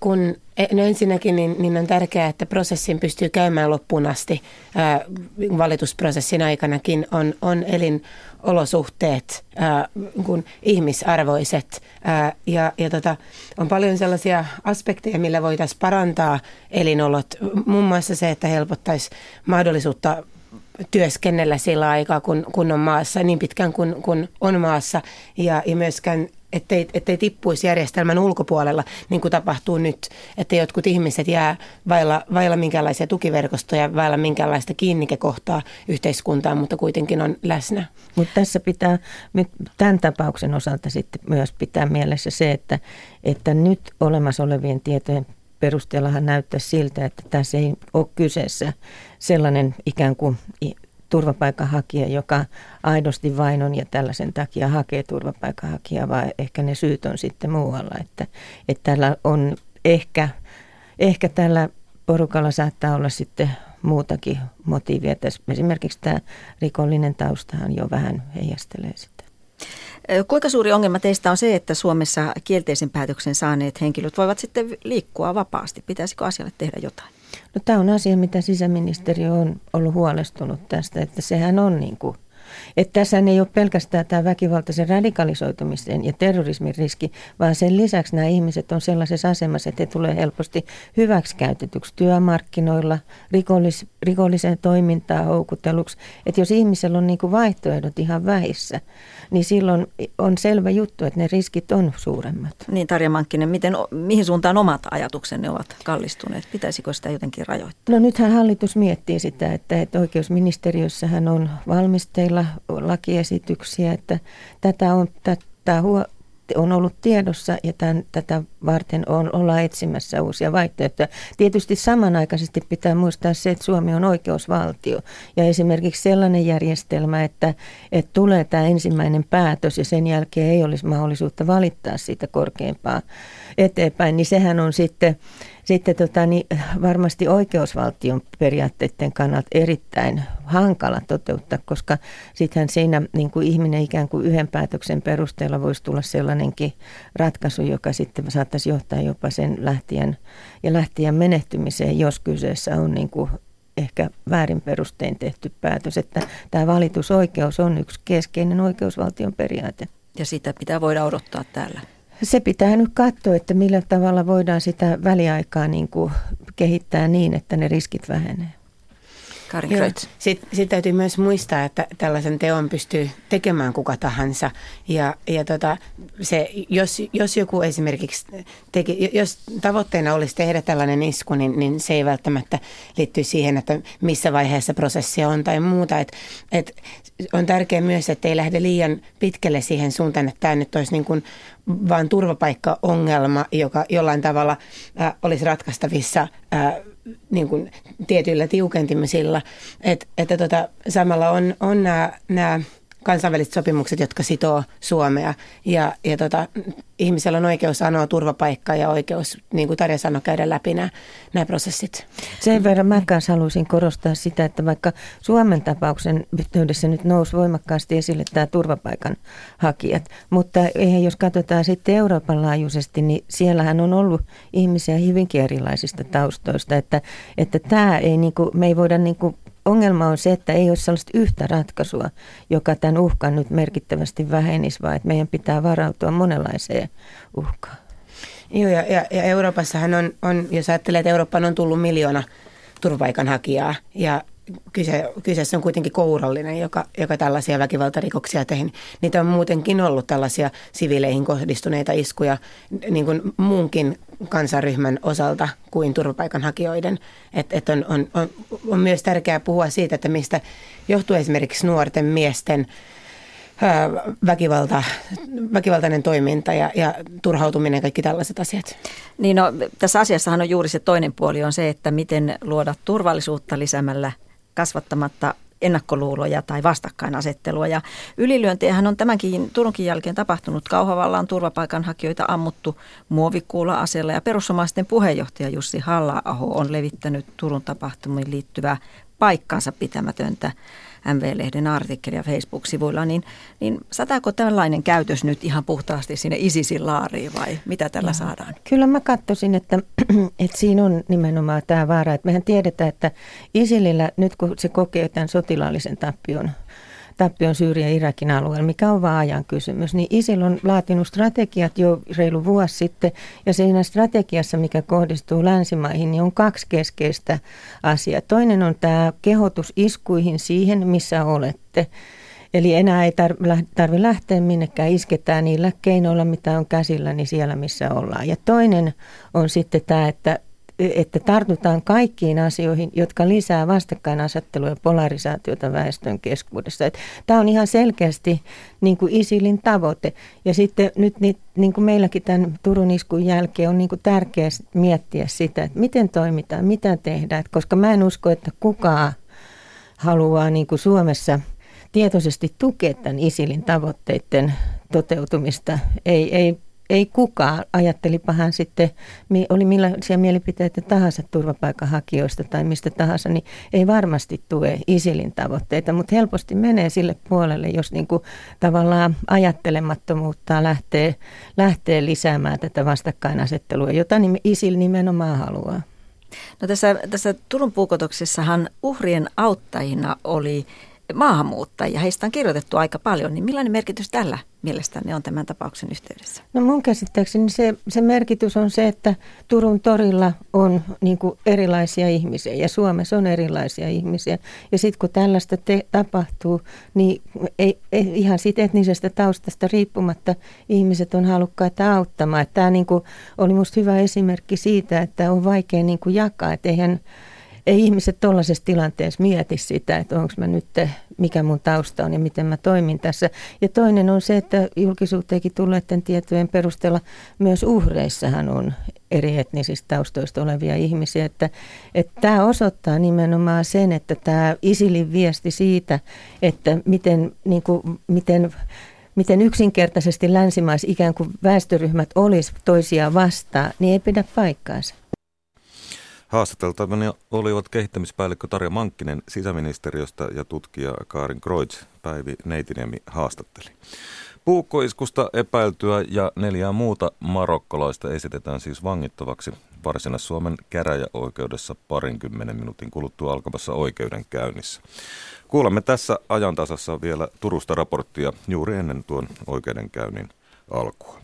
kun No ensinnäkin niin, niin on tärkeää, että prosessin pystyy käymään loppuun asti. valitusprosessin aikanakin on, on elinolosuhteet kun ihmisarvoiset. ja ja tota, on paljon sellaisia aspekteja, millä voitaisiin parantaa elinolot. Muun muassa se, että helpottaisi mahdollisuutta työskennellä sillä aikaa, kun, kun on maassa, niin pitkään kuin kun on maassa. Ja, ja myöskään ettei, ettei tippuisi järjestelmän ulkopuolella, niin kuin tapahtuu nyt, että jotkut ihmiset jää vailla, vailla minkäänlaisia tukiverkostoja, vailla minkäänlaista kiinnikekohtaa yhteiskuntaan, mutta kuitenkin on läsnä. Mutta tässä pitää nyt tämän tapauksen osalta sitten myös pitää mielessä se, että, että nyt olemassa olevien tietojen perusteellahan näyttää siltä, että tässä ei ole kyseessä sellainen ikään kuin turvapaikanhakija, joka aidosti vain on ja tällaisen takia hakee turvapaikanhakijaa, vaan ehkä ne syyt on sitten muualla. Että, että tällä on ehkä, ehkä tällä porukalla saattaa olla sitten muutakin motiivia. Tässä esimerkiksi tämä rikollinen taustahan jo vähän heijastelee sitä. Kuinka suuri ongelma teistä on se, että Suomessa kielteisen päätöksen saaneet henkilöt voivat sitten liikkua vapaasti? Pitäisikö asialle tehdä jotain? No, tämä on asia, mitä sisäministeriö on ollut huolestunut tästä, että sehän on niin kuin että tässä ei ole pelkästään tämä väkivaltaisen radikalisoitumisen ja terrorismin riski, vaan sen lisäksi nämä ihmiset on sellaisessa asemassa, että he tulee helposti hyväksikäytetyksi työmarkkinoilla, rikollis, rikolliseen toimintaan houkuteluksi. Että jos ihmisellä on niin kuin vaihtoehdot ihan vähissä, niin silloin on selvä juttu, että ne riskit on suuremmat. Niin Tarja Mankkinen, miten, mihin suuntaan omat ajatuksenne ovat kallistuneet? Pitäisikö sitä jotenkin rajoittaa? No nythän hallitus miettii sitä, että, että oikeusministeriössähän on valmisteilla lakiesityksiä, että tätä on, tätä huo, on ollut tiedossa ja tämän, tätä varten on, ollaan etsimässä uusia vaihtoehtoja. Tietysti samanaikaisesti pitää muistaa se, että Suomi on oikeusvaltio ja esimerkiksi sellainen järjestelmä, että, että tulee tämä ensimmäinen päätös ja sen jälkeen ei olisi mahdollisuutta valittaa siitä korkeampaa eteenpäin, niin sehän on sitten sitten tota, niin varmasti oikeusvaltion periaatteiden kannalta erittäin hankala toteuttaa, koska sittenhän siinä niin kuin ihminen ikään kuin yhden päätöksen perusteella voisi tulla sellainenkin ratkaisu, joka sitten saattaisi johtaa jopa sen lähtien ja lähtien menehtymiseen, jos kyseessä on niin kuin ehkä väärin perustein tehty päätös, että tämä valitusoikeus on yksi keskeinen oikeusvaltion periaate. Ja sitä pitää voida odottaa täällä. Se pitää nyt katsoa, että millä tavalla voidaan sitä väliaikaa niin kuin kehittää niin, että ne riskit vähenee. Sitten sit täytyy myös muistaa, että tällaisen teon pystyy tekemään kuka tahansa. Ja, ja tota, se, jos, jos joku esimerkiksi teki, jos tavoitteena olisi tehdä tällainen isku, niin, niin se ei välttämättä liitty siihen, että missä vaiheessa prosessia on tai muuta. Et, et on tärkeää myös, että ei lähde liian pitkälle siihen suuntaan, että tämä nyt olisi niin kuin vain turvapaikkaongelma, joka jollain tavalla äh, olisi ratkaistavissa äh, niin kuin tietyillä tiukentimisilla. Et, että tota, samalla on, on nämä, nämä kansainväliset sopimukset, jotka sitoo Suomea. Ja, ja tota, ihmisellä on oikeus sanoa turvapaikkaa ja oikeus, niin kuin Tarja sanoi, käydä läpi nämä, nämä prosessit. Sen verran mä kanssa haluaisin korostaa sitä, että vaikka Suomen tapauksen yhteydessä nyt nousi voimakkaasti esille tämä turvapaikan hakijat, mutta jos katsotaan sitten Euroopan laajuisesti, niin siellähän on ollut ihmisiä hyvinkin erilaisista taustoista, että, että tämä ei, niin kuin, me ei voida niin kuin ongelma on se, että ei ole sellaista yhtä ratkaisua, joka tämän uhkan nyt merkittävästi vähenisi, vaan että meidän pitää varautua monenlaiseen uhkaan. Joo, ja, ja, ja Euroopassahan on, on, jos ajattelee, että Eurooppaan on tullut miljoona turvapaikanhakijaa, ja kyse, kyseessä on kuitenkin kourallinen, joka, joka tällaisia väkivaltarikoksia tehnyt. Niitä on muutenkin ollut tällaisia siviileihin kohdistuneita iskuja niin kuin muunkin kansaryhmän osalta kuin turvapaikanhakijoiden. Et, et on, on, on, on myös tärkeää puhua siitä, että mistä johtuu esimerkiksi nuorten miesten väkivalta, väkivaltainen toiminta ja, ja turhautuminen kaikki tällaiset asiat. Niin no, tässä asiassahan on juuri se toinen puoli on se, että miten luoda turvallisuutta lisäämällä kasvattamatta ennakkoluuloja tai vastakkainasettelua. Ja ylilyöntejähän on tämänkin Turunkin jälkeen tapahtunut. Kauhavallaan turvapaikanhakijoita ammuttu muovikuula-aseella ja perussuomalaisten puheenjohtaja Jussi halla on levittänyt Turun tapahtumiin liittyvää paikkaansa pitämätöntä MV-lehden artikkelia Facebook-sivuilla, niin, niin sataako tällainen käytös nyt ihan puhtaasti sinne ISISin laariin vai mitä tällä ja, saadaan? Kyllä mä katsoisin, että, että siinä on nimenomaan tämä vaara, että mehän tiedetään, että ISILillä nyt kun se kokee tämän sotilaallisen tappion tappion Syyrian ja Irakin alueella, mikä on vaan ajan kysymys, niin ISIL on laatinut strategiat jo reilu vuosi sitten, ja siinä strategiassa, mikä kohdistuu länsimaihin, niin on kaksi keskeistä asiaa. Toinen on tämä kehotus iskuihin siihen, missä olette. Eli enää ei tarvitse lähteä minnekään, isketään niillä keinoilla, mitä on käsillä, niin siellä missä ollaan. Ja toinen on sitten tämä, että että tartutaan kaikkiin asioihin, jotka lisää vastakkainasettelua ja polarisaatiota väestön keskuudessa. Että tämä on ihan selkeästi niin kuin ISILin tavoite. Ja sitten nyt niin, niin kuin meilläkin tämän Turun iskun jälkeen on niin kuin tärkeää miettiä sitä, että miten toimitaan, mitä tehdään. Koska mä en usko, että kukaan haluaa niin kuin Suomessa tietoisesti tukea tämän ISILin tavoitteiden toteutumista. Ei, ei ei kukaan, ajattelipahan sitten, oli millaisia mielipiteitä tahansa turvapaikanhakijoista tai mistä tahansa, niin ei varmasti tue ISILin tavoitteita, mutta helposti menee sille puolelle, jos niin kuin tavallaan ajattelemattomuutta lähtee, lähtee lisäämään tätä vastakkainasettelua, jota ISIL nimenomaan haluaa. No tässä, tässä Turun puukotoksessahan uhrien auttajina oli maahanmuuttajia. Heistä on kirjoitettu aika paljon, niin millainen merkitys tällä mielestäni on tämän tapauksen yhteydessä? No mun käsittääkseni se, se merkitys on se, että Turun torilla on niin erilaisia ihmisiä ja Suomessa on erilaisia ihmisiä. Ja sitten kun tällaista te- tapahtuu, niin ei, ei, ihan siitä etnisestä taustasta riippumatta ihmiset on halukkaita auttamaan. Tämä niin oli minusta hyvä esimerkki siitä, että on vaikea niin jakaa, että eihän ei ihmiset tuollaisessa tilanteessa mieti sitä, että onko mä nyt, mikä mun tausta on ja miten mä toimin tässä. Ja toinen on se, että julkisuuteenkin tulleiden tietojen perusteella myös uhreissahan on eri etnisistä taustoista olevia ihmisiä. Että, että tämä osoittaa nimenomaan sen, että tämä Isilin viesti siitä, että miten, niin kuin, miten miten yksinkertaisesti länsimais ikään kuin väestöryhmät olisi toisiaan vastaan, niin ei pidä paikkaansa. Haastateltavana olivat kehittämispäällikkö Tarja Mankkinen sisäministeriöstä ja tutkija Kaarin Kreutz. Päivi Neitiniemi haastatteli. Puukkoiskusta epäiltyä ja neljää muuta marokkolaista esitetään siis vangittavaksi Varsinais-Suomen käräjäoikeudessa parinkymmenen minuutin kuluttua alkavassa oikeudenkäynnissä. Kuulemme tässä ajantasassa vielä Turusta raporttia juuri ennen tuon oikeudenkäynnin alkua.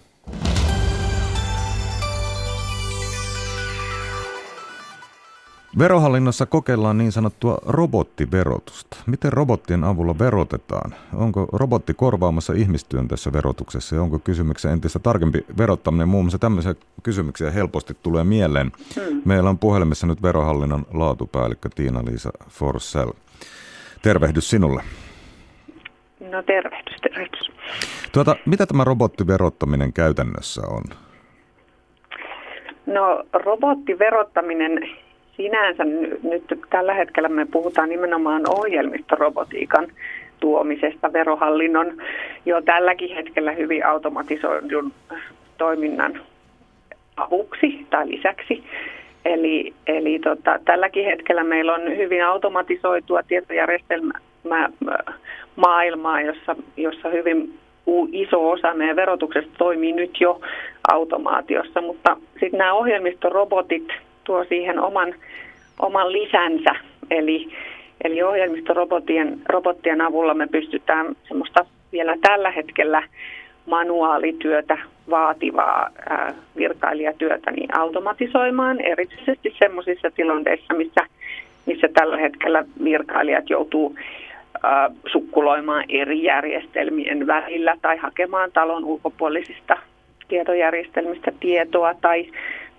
Verohallinnossa kokeillaan niin sanottua robottiverotusta. Miten robottien avulla verotetaan? Onko robotti korvaamassa ihmistyön tässä verotuksessa ja onko kysymyksessä entistä tarkempi verottaminen? Muun muassa tämmöisiä kysymyksiä helposti tulee mieleen. Hmm. Meillä on puhelimessa nyt verohallinnon laatupäällikkö Tiina-Liisa Forsell. Tervehdys sinulle. No tervehdys, tervehdys. Tuota, mitä tämä robottiverottaminen käytännössä on? No robottiverottaminen sinänsä nyt tällä hetkellä me puhutaan nimenomaan ohjelmistorobotiikan tuomisesta verohallinnon jo tälläkin hetkellä hyvin automatisoidun toiminnan avuksi tai lisäksi. Eli, eli tota, tälläkin hetkellä meillä on hyvin automatisoitua tietojärjestelmää maailmaa, jossa, jossa hyvin iso osa meidän verotuksesta toimii nyt jo automaatiossa, mutta sitten nämä ohjelmistorobotit tuo siihen oman, oman lisänsä. Eli, eli ohjelmistorobottien robottien avulla me pystytään semmoista vielä tällä hetkellä manuaalityötä vaativaa ää, virkailijatyötä niin automatisoimaan, erityisesti semmoisissa tilanteissa, missä, missä tällä hetkellä virkailijat joutuu ää, sukkuloimaan eri järjestelmien välillä tai hakemaan talon ulkopuolisista tietojärjestelmistä tietoa tai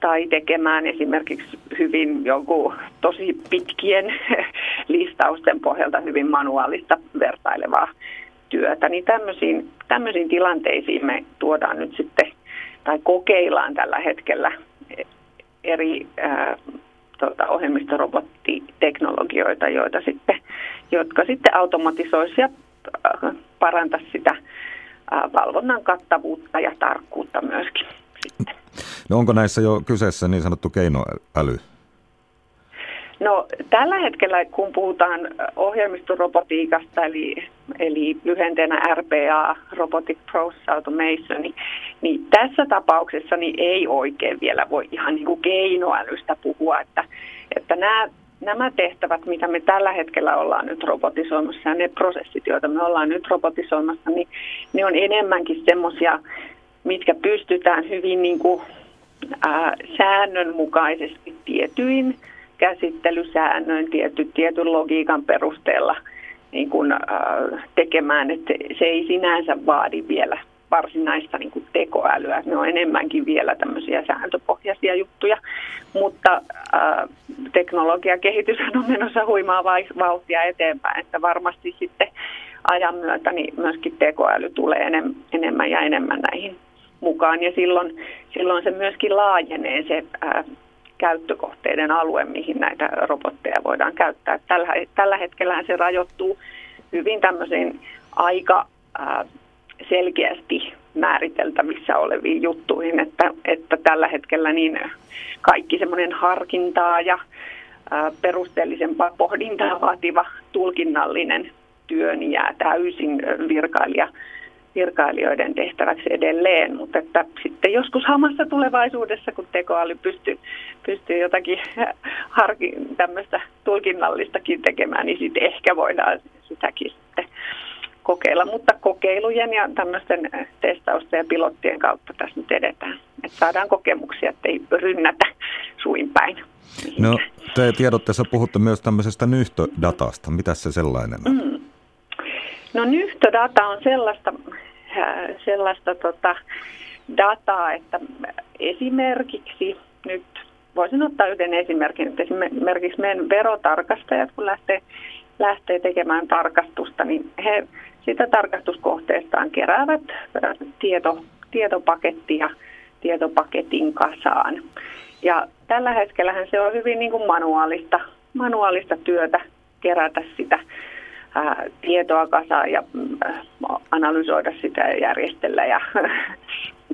tai tekemään esimerkiksi hyvin joku tosi pitkien listausten pohjalta hyvin manuaalista vertailevaa työtä, niin tämmöisiin, tämmöisiin tilanteisiin me tuodaan nyt sitten tai kokeillaan tällä hetkellä eri ää, tuota, ohjelmistorobottiteknologioita, joita sitten, jotka sitten automatisoisivat ja parantaisi sitä ää, valvonnan kattavuutta ja tarkkuutta myöskin sitten. No onko näissä jo kyseessä niin sanottu keinoäly? No tällä hetkellä, kun puhutaan ohjelmistorobotiikasta, eli, eli lyhenteenä RPA, Robotic Process Automation, niin, niin tässä tapauksessa niin ei oikein vielä voi ihan niin kuin keinoälystä puhua, että, että nämä, nämä tehtävät, mitä me tällä hetkellä ollaan nyt robotisoimassa ja ne prosessit, joita me ollaan nyt robotisoimassa, niin ne on enemmänkin semmoisia, mitkä pystytään hyvin niin kuin ää, säännönmukaisesti tietyin käsittelysäännöin, tiety, tietyn logiikan perusteella niin kuin, ää, tekemään, että se ei sinänsä vaadi vielä varsinaista niin kuin tekoälyä. Ne on enemmänkin vielä tämmöisiä sääntöpohjaisia juttuja, mutta ää, teknologiakehitys on menossa huimaa vauhtia eteenpäin, että varmasti sitten ajan myötä niin myöskin tekoäly tulee enemmän ja enemmän näihin mukaan ja silloin, silloin se myöskin laajenee se ää, käyttökohteiden alue, mihin näitä robotteja voidaan käyttää. Tällä, tällä hetkellä se rajoittuu hyvin tämmöisiin aika ää, selkeästi määriteltävissä oleviin juttuihin, että, että tällä hetkellä niin kaikki semmoinen harkintaa ja perusteellisempaa pohdintaa vaativa tulkinnallinen työ niin jää täysin virkailija virkailijoiden tehtäväksi edelleen, mutta että sitten joskus hamassa tulevaisuudessa, kun tekoäly pystyy, pystyy jotakin harki, tämmöistä tulkinnallistakin tekemään, niin sitten ehkä voidaan sitäkin sitten kokeilla. Mutta kokeilujen ja tämmöisten testausten ja pilottien kautta tässä nyt edetään, että saadaan kokemuksia, ettei rynnätä suin päin. No, te tiedotteessa puhutte myös tämmöisestä nyhtödatasta. Mitä se sellainen on? Mm. No nyhtodata on sellaista, äh, sellaista tota, dataa, että esimerkiksi nyt voisin ottaa yhden esimerkin, että esimerkiksi meidän verotarkastajat, kun lähtee, lähtee tekemään tarkastusta, niin he sitä tarkastuskohteestaan keräävät äh, tieto, tietopakettia tietopaketin kasaan. Ja tällä hetkellä se on hyvin niin kuin manuaalista, manuaalista työtä kerätä sitä ää, tietoa kasaan ja ää, analysoida sitä ja järjestellä ja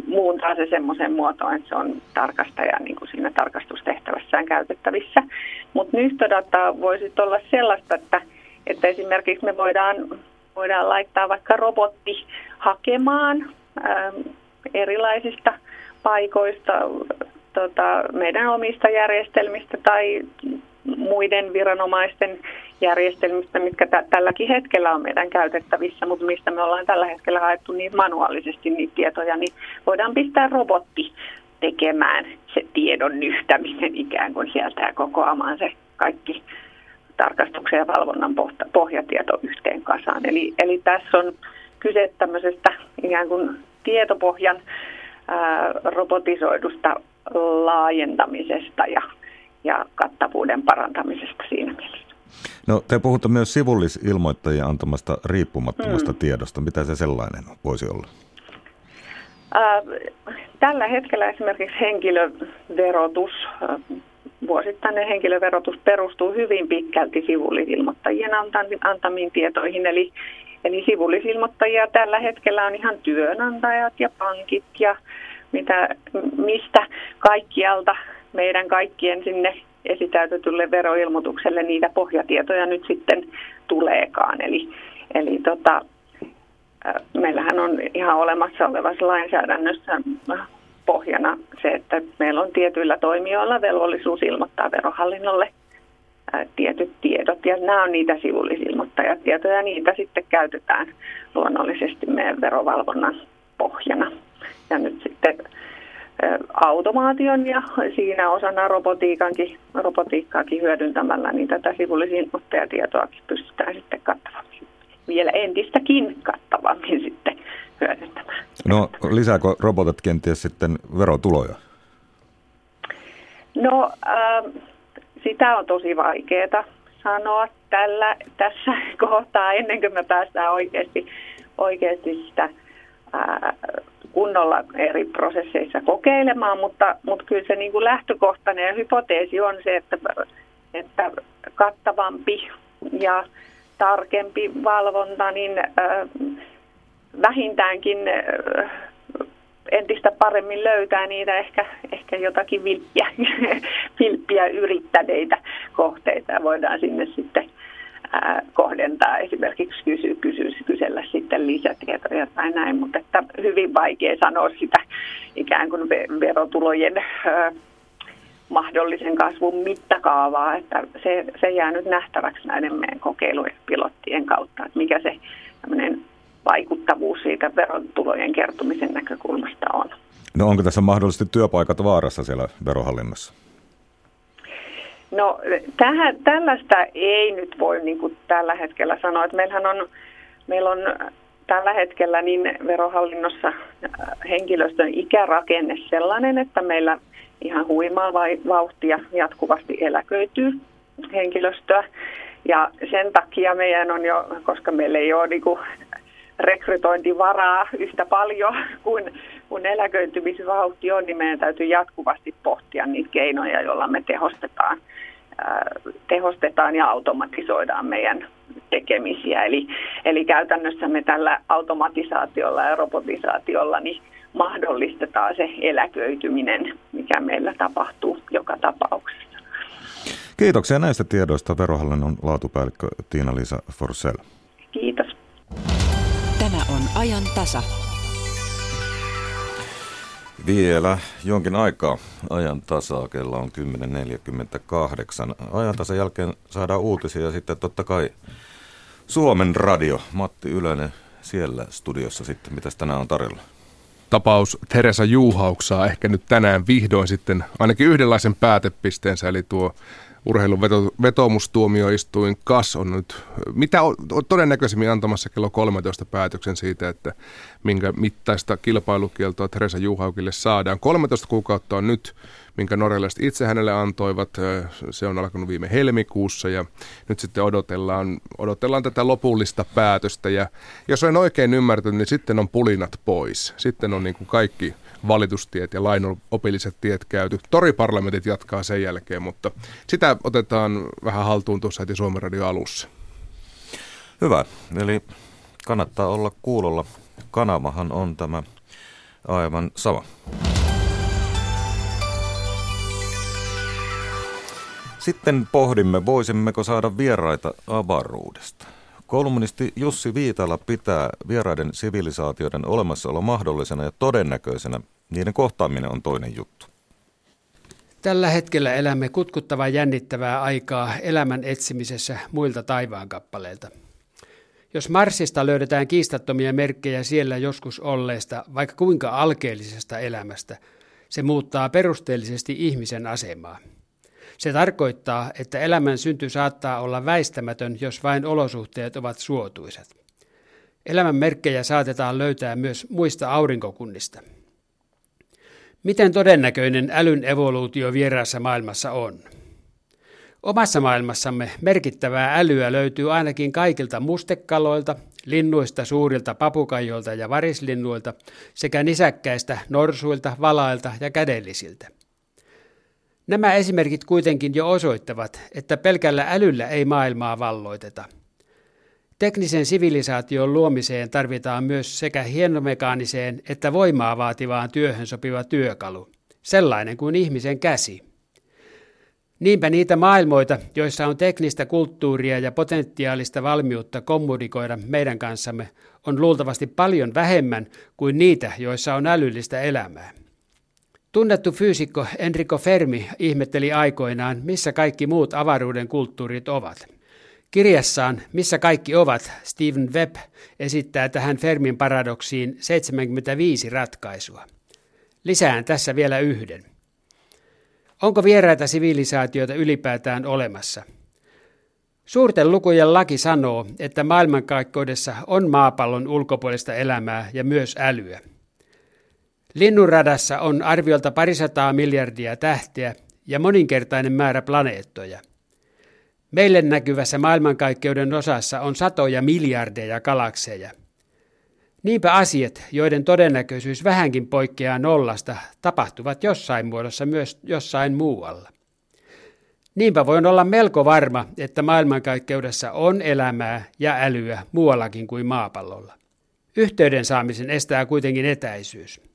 muuntaa se semmoiseen muotoon, että se on tarkastaja niin kuin siinä tarkastustehtävässään käytettävissä. Mutta nyhtodata voisi olla sellaista, että, että esimerkiksi me voidaan, voidaan laittaa vaikka robotti hakemaan ää, erilaisista paikoista tota, meidän omista järjestelmistä tai muiden viranomaisten järjestelmistä, mitkä t- tälläkin hetkellä on meidän käytettävissä, mutta mistä me ollaan tällä hetkellä haettu niin manuaalisesti niitä tietoja, niin voidaan pistää robotti tekemään se tiedon nyhtäminen ikään kuin sieltä ja kokoamaan se kaikki tarkastuksen ja valvonnan pohjatieto yhteen kasaan. Eli, eli tässä on kyse tämmöisestä ikään kuin tietopohjan ää, robotisoidusta laajentamisesta ja, ja kattavuuden parantamisesta siinä mielessä. No, te puhutte myös sivullisilmoittajien antamasta riippumattomasta hmm. tiedosta. Mitä se sellainen voisi olla? Tällä hetkellä esimerkiksi henkilöverotus, vuosittainen henkilöverotus perustuu hyvin pitkälti sivullisilmoittajien antamiin tietoihin. Eli, eli sivullisilmoittajia tällä hetkellä on ihan työnantajat ja pankit ja mitä, mistä kaikkialta meidän kaikkien sinne esitäytetylle veroilmoitukselle niitä pohjatietoja nyt sitten tuleekaan. Eli, eli tota, meillähän on ihan olemassa olevassa lainsäädännössä pohjana se, että meillä on tietyillä toimijoilla velvollisuus ilmoittaa verohallinnolle tietyt tiedot. Ja nämä on niitä sivullisilmoittajatietoja ja niitä sitten käytetään luonnollisesti meidän verovalvonnan pohjana. Ja nyt sitten automaation ja siinä osana robotiikankin, robotiikkaakin hyödyntämällä, niin tätä sivullisilmoittajatietoakin pystytään sitten kattavammin, vielä entistäkin kattavammin sitten hyödyntämään. No lisääkö robotit kenties sitten verotuloja? No äh, sitä on tosi vaikeaa sanoa tällä, tässä kohtaa ennen kuin me päästään oikeasti, oikeasti sitä ää, kunnolla eri prosesseissa kokeilemaan, mutta, mutta kyllä se niin kuin lähtökohtainen hypoteesi on se, että, että kattavampi ja tarkempi valvonta, niin äh, vähintäänkin äh, entistä paremmin löytää niitä ehkä, ehkä jotakin vilppiä, vilppiä yrittäneitä kohteita. Ja voidaan sinne sitten kohdentaa esimerkiksi kysy, kysy, kysellä sitten lisätietoja tai näin, mutta että hyvin vaikea sanoa sitä ikään kuin verotulojen mahdollisen kasvun mittakaavaa, että se, se jää nyt nähtäväksi näiden meidän kokeilujen pilottien kautta, että mikä se vaikuttavuus siitä verotulojen kertumisen näkökulmasta on. No onko tässä mahdollisesti työpaikat vaarassa siellä verohallinnossa? No tähän, tällaista ei nyt voi niin kuin tällä hetkellä sanoa, että meillähän on, meillä on tällä hetkellä niin verohallinnossa äh, henkilöstön ikärakenne sellainen, että meillä ihan huimaa vauhtia jatkuvasti eläköityy henkilöstöä. Ja sen takia meidän on jo, koska meillä ei ole niin kuin rekrytointivaraa yhtä paljon kuin, kuin eläköitymisvauhti on, niin meidän täytyy jatkuvasti pohtia niitä keinoja, joilla me tehostetaan tehostetaan ja automatisoidaan meidän tekemisiä. Eli, eli käytännössä me tällä automatisaatiolla ja robotisaatiolla niin mahdollistetaan se eläköityminen, mikä meillä tapahtuu joka tapauksessa. Kiitoksia näistä tiedoista verohallinnon laatupäällikkö Tiina-Liisa Forsell. Kiitos. Tämä on ajan tasa. Vielä jonkin aikaa ajan tasaa, kello on 10.48. Ajan tasan jälkeen saadaan uutisia ja sitten totta kai Suomen radio. Matti Ylönen siellä studiossa sitten. Mitäs tänään on tarjolla? Tapaus Teresa Juuhauksaa ehkä nyt tänään vihdoin sitten ainakin yhdenlaisen päätepisteensä, eli tuo urheilun veto, vetomustuomioistuin KAS on nyt mitä on, todennäköisemmin antamassa kello 13 päätöksen siitä, että minkä mittaista kilpailukieltoa Teresa Juhaukille saadaan. 13 kuukautta on nyt, minkä norjalaiset itse hänelle antoivat. Se on alkanut viime helmikuussa ja nyt sitten odotellaan, odotellaan tätä lopullista päätöstä. Ja jos olen oikein ymmärtänyt, niin sitten on pulinat pois. Sitten on niin kuin kaikki valitustiet ja lainopilliset tiet käyty. Toriparlamentit jatkaa sen jälkeen, mutta sitä otetaan vähän haltuun tuossa heti Suomen Radio alussa. Hyvä, eli kannattaa olla kuulolla. Kanavahan on tämä aivan sama. Sitten pohdimme, voisimmeko saada vieraita avaruudesta. Kolumnisti Jussi Viitala pitää vieraiden sivilisaatioiden olemassaolo mahdollisena ja todennäköisenä. Niiden kohtaaminen on toinen juttu. Tällä hetkellä elämme kutkuttavaa jännittävää aikaa elämän etsimisessä muilta taivaankappaleilta. Jos Marsista löydetään kiistattomia merkkejä siellä joskus olleesta, vaikka kuinka alkeellisesta elämästä, se muuttaa perusteellisesti ihmisen asemaa. Se tarkoittaa, että elämän synty saattaa olla väistämätön, jos vain olosuhteet ovat suotuisat. Elämän merkkejä saatetaan löytää myös muista aurinkokunnista. Miten todennäköinen älyn evoluutio vieraassa maailmassa on? Omassa maailmassamme merkittävää älyä löytyy ainakin kaikilta mustekaloilta, linnuista, suurilta papukajoilta ja varislinnuilta sekä nisäkkäistä, norsuilta, valailta ja kädellisiltä. Nämä esimerkit kuitenkin jo osoittavat, että pelkällä älyllä ei maailmaa valloiteta. Teknisen sivilisaation luomiseen tarvitaan myös sekä hienomekaaniseen että voimaa vaativaan työhön sopiva työkalu, sellainen kuin ihmisen käsi. Niinpä niitä maailmoita, joissa on teknistä kulttuuria ja potentiaalista valmiutta kommunikoida meidän kanssamme, on luultavasti paljon vähemmän kuin niitä, joissa on älyllistä elämää. Tunnettu fyysikko Enrico Fermi ihmetteli aikoinaan, missä kaikki muut avaruuden kulttuurit ovat. Kirjassaan Missä kaikki ovat, Stephen Webb esittää tähän Fermin paradoksiin 75 ratkaisua. Lisään tässä vielä yhden. Onko vieraita sivilisaatioita ylipäätään olemassa? Suurten lukujen laki sanoo, että maailmankaikkeudessa on maapallon ulkopuolista elämää ja myös älyä. Linnunradassa on arviolta parisataa miljardia tähteä ja moninkertainen määrä planeettoja. Meille näkyvässä maailmankaikkeuden osassa on satoja miljardeja galakseja. Niinpä asiat, joiden todennäköisyys vähänkin poikkeaa nollasta, tapahtuvat jossain muodossa myös jossain muualla. Niinpä voin olla melko varma, että maailmankaikkeudessa on elämää ja älyä muuallakin kuin maapallolla. Yhteyden saamisen estää kuitenkin etäisyys.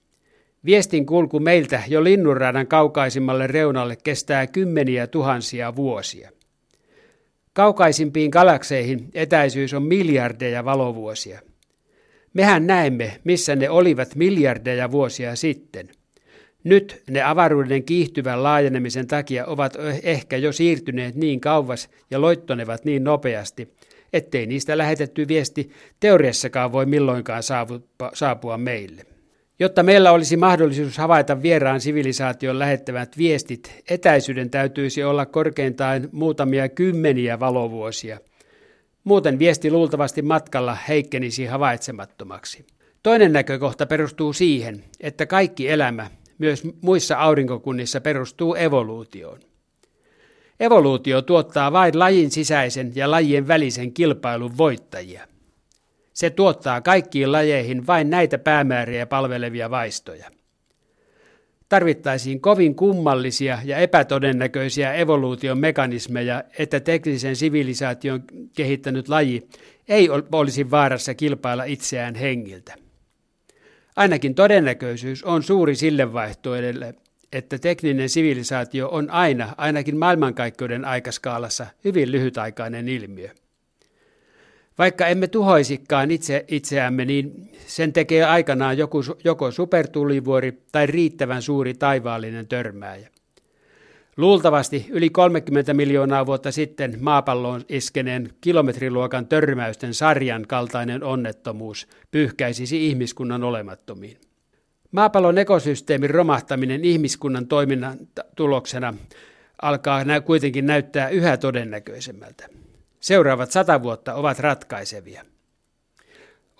Viestin kulku meiltä jo linnunradan kaukaisimmalle reunalle kestää kymmeniä tuhansia vuosia. Kaukaisimpiin galakseihin etäisyys on miljardeja valovuosia. Mehän näemme, missä ne olivat miljardeja vuosia sitten. Nyt ne avaruuden kiihtyvän laajenemisen takia ovat ehkä jo siirtyneet niin kauas ja loittonevat niin nopeasti, ettei niistä lähetetty viesti teoriassakaan voi milloinkaan saapua meille. Jotta meillä olisi mahdollisuus havaita vieraan sivilisaation lähettävät viestit, etäisyyden täytyisi olla korkeintaan muutamia kymmeniä valovuosia. Muuten viesti luultavasti matkalla heikkenisi havaitsemattomaksi. Toinen näkökohta perustuu siihen, että kaikki elämä, myös muissa aurinkokunnissa, perustuu evoluutioon. Evoluutio tuottaa vain lajin sisäisen ja lajien välisen kilpailun voittajia – se tuottaa kaikkiin lajeihin vain näitä päämääriä palvelevia vaistoja. tarvittaisiin kovin kummallisia ja epätodennäköisiä evoluution mekanismeja, että teknisen sivilisaation kehittänyt laji ei olisi vaarassa kilpailla itseään hengiltä. Ainakin todennäköisyys on suuri sille vaihtoehdolle, että tekninen sivilisaatio on aina, ainakin maailmankaikkeuden aikaskaalassa, hyvin lyhytaikainen ilmiö. Vaikka emme tuhoisikaan itse itseämme, niin sen tekee aikanaan joku, joko supertulivuori tai riittävän suuri taivaallinen törmääjä. Luultavasti yli 30 miljoonaa vuotta sitten maapalloon iskeneen kilometriluokan törmäysten sarjan kaltainen onnettomuus pyyhkäisisi ihmiskunnan olemattomiin. Maapallon ekosysteemin romahtaminen ihmiskunnan toiminnan tuloksena alkaa kuitenkin näyttää yhä todennäköisemmältä. Seuraavat sata vuotta ovat ratkaisevia.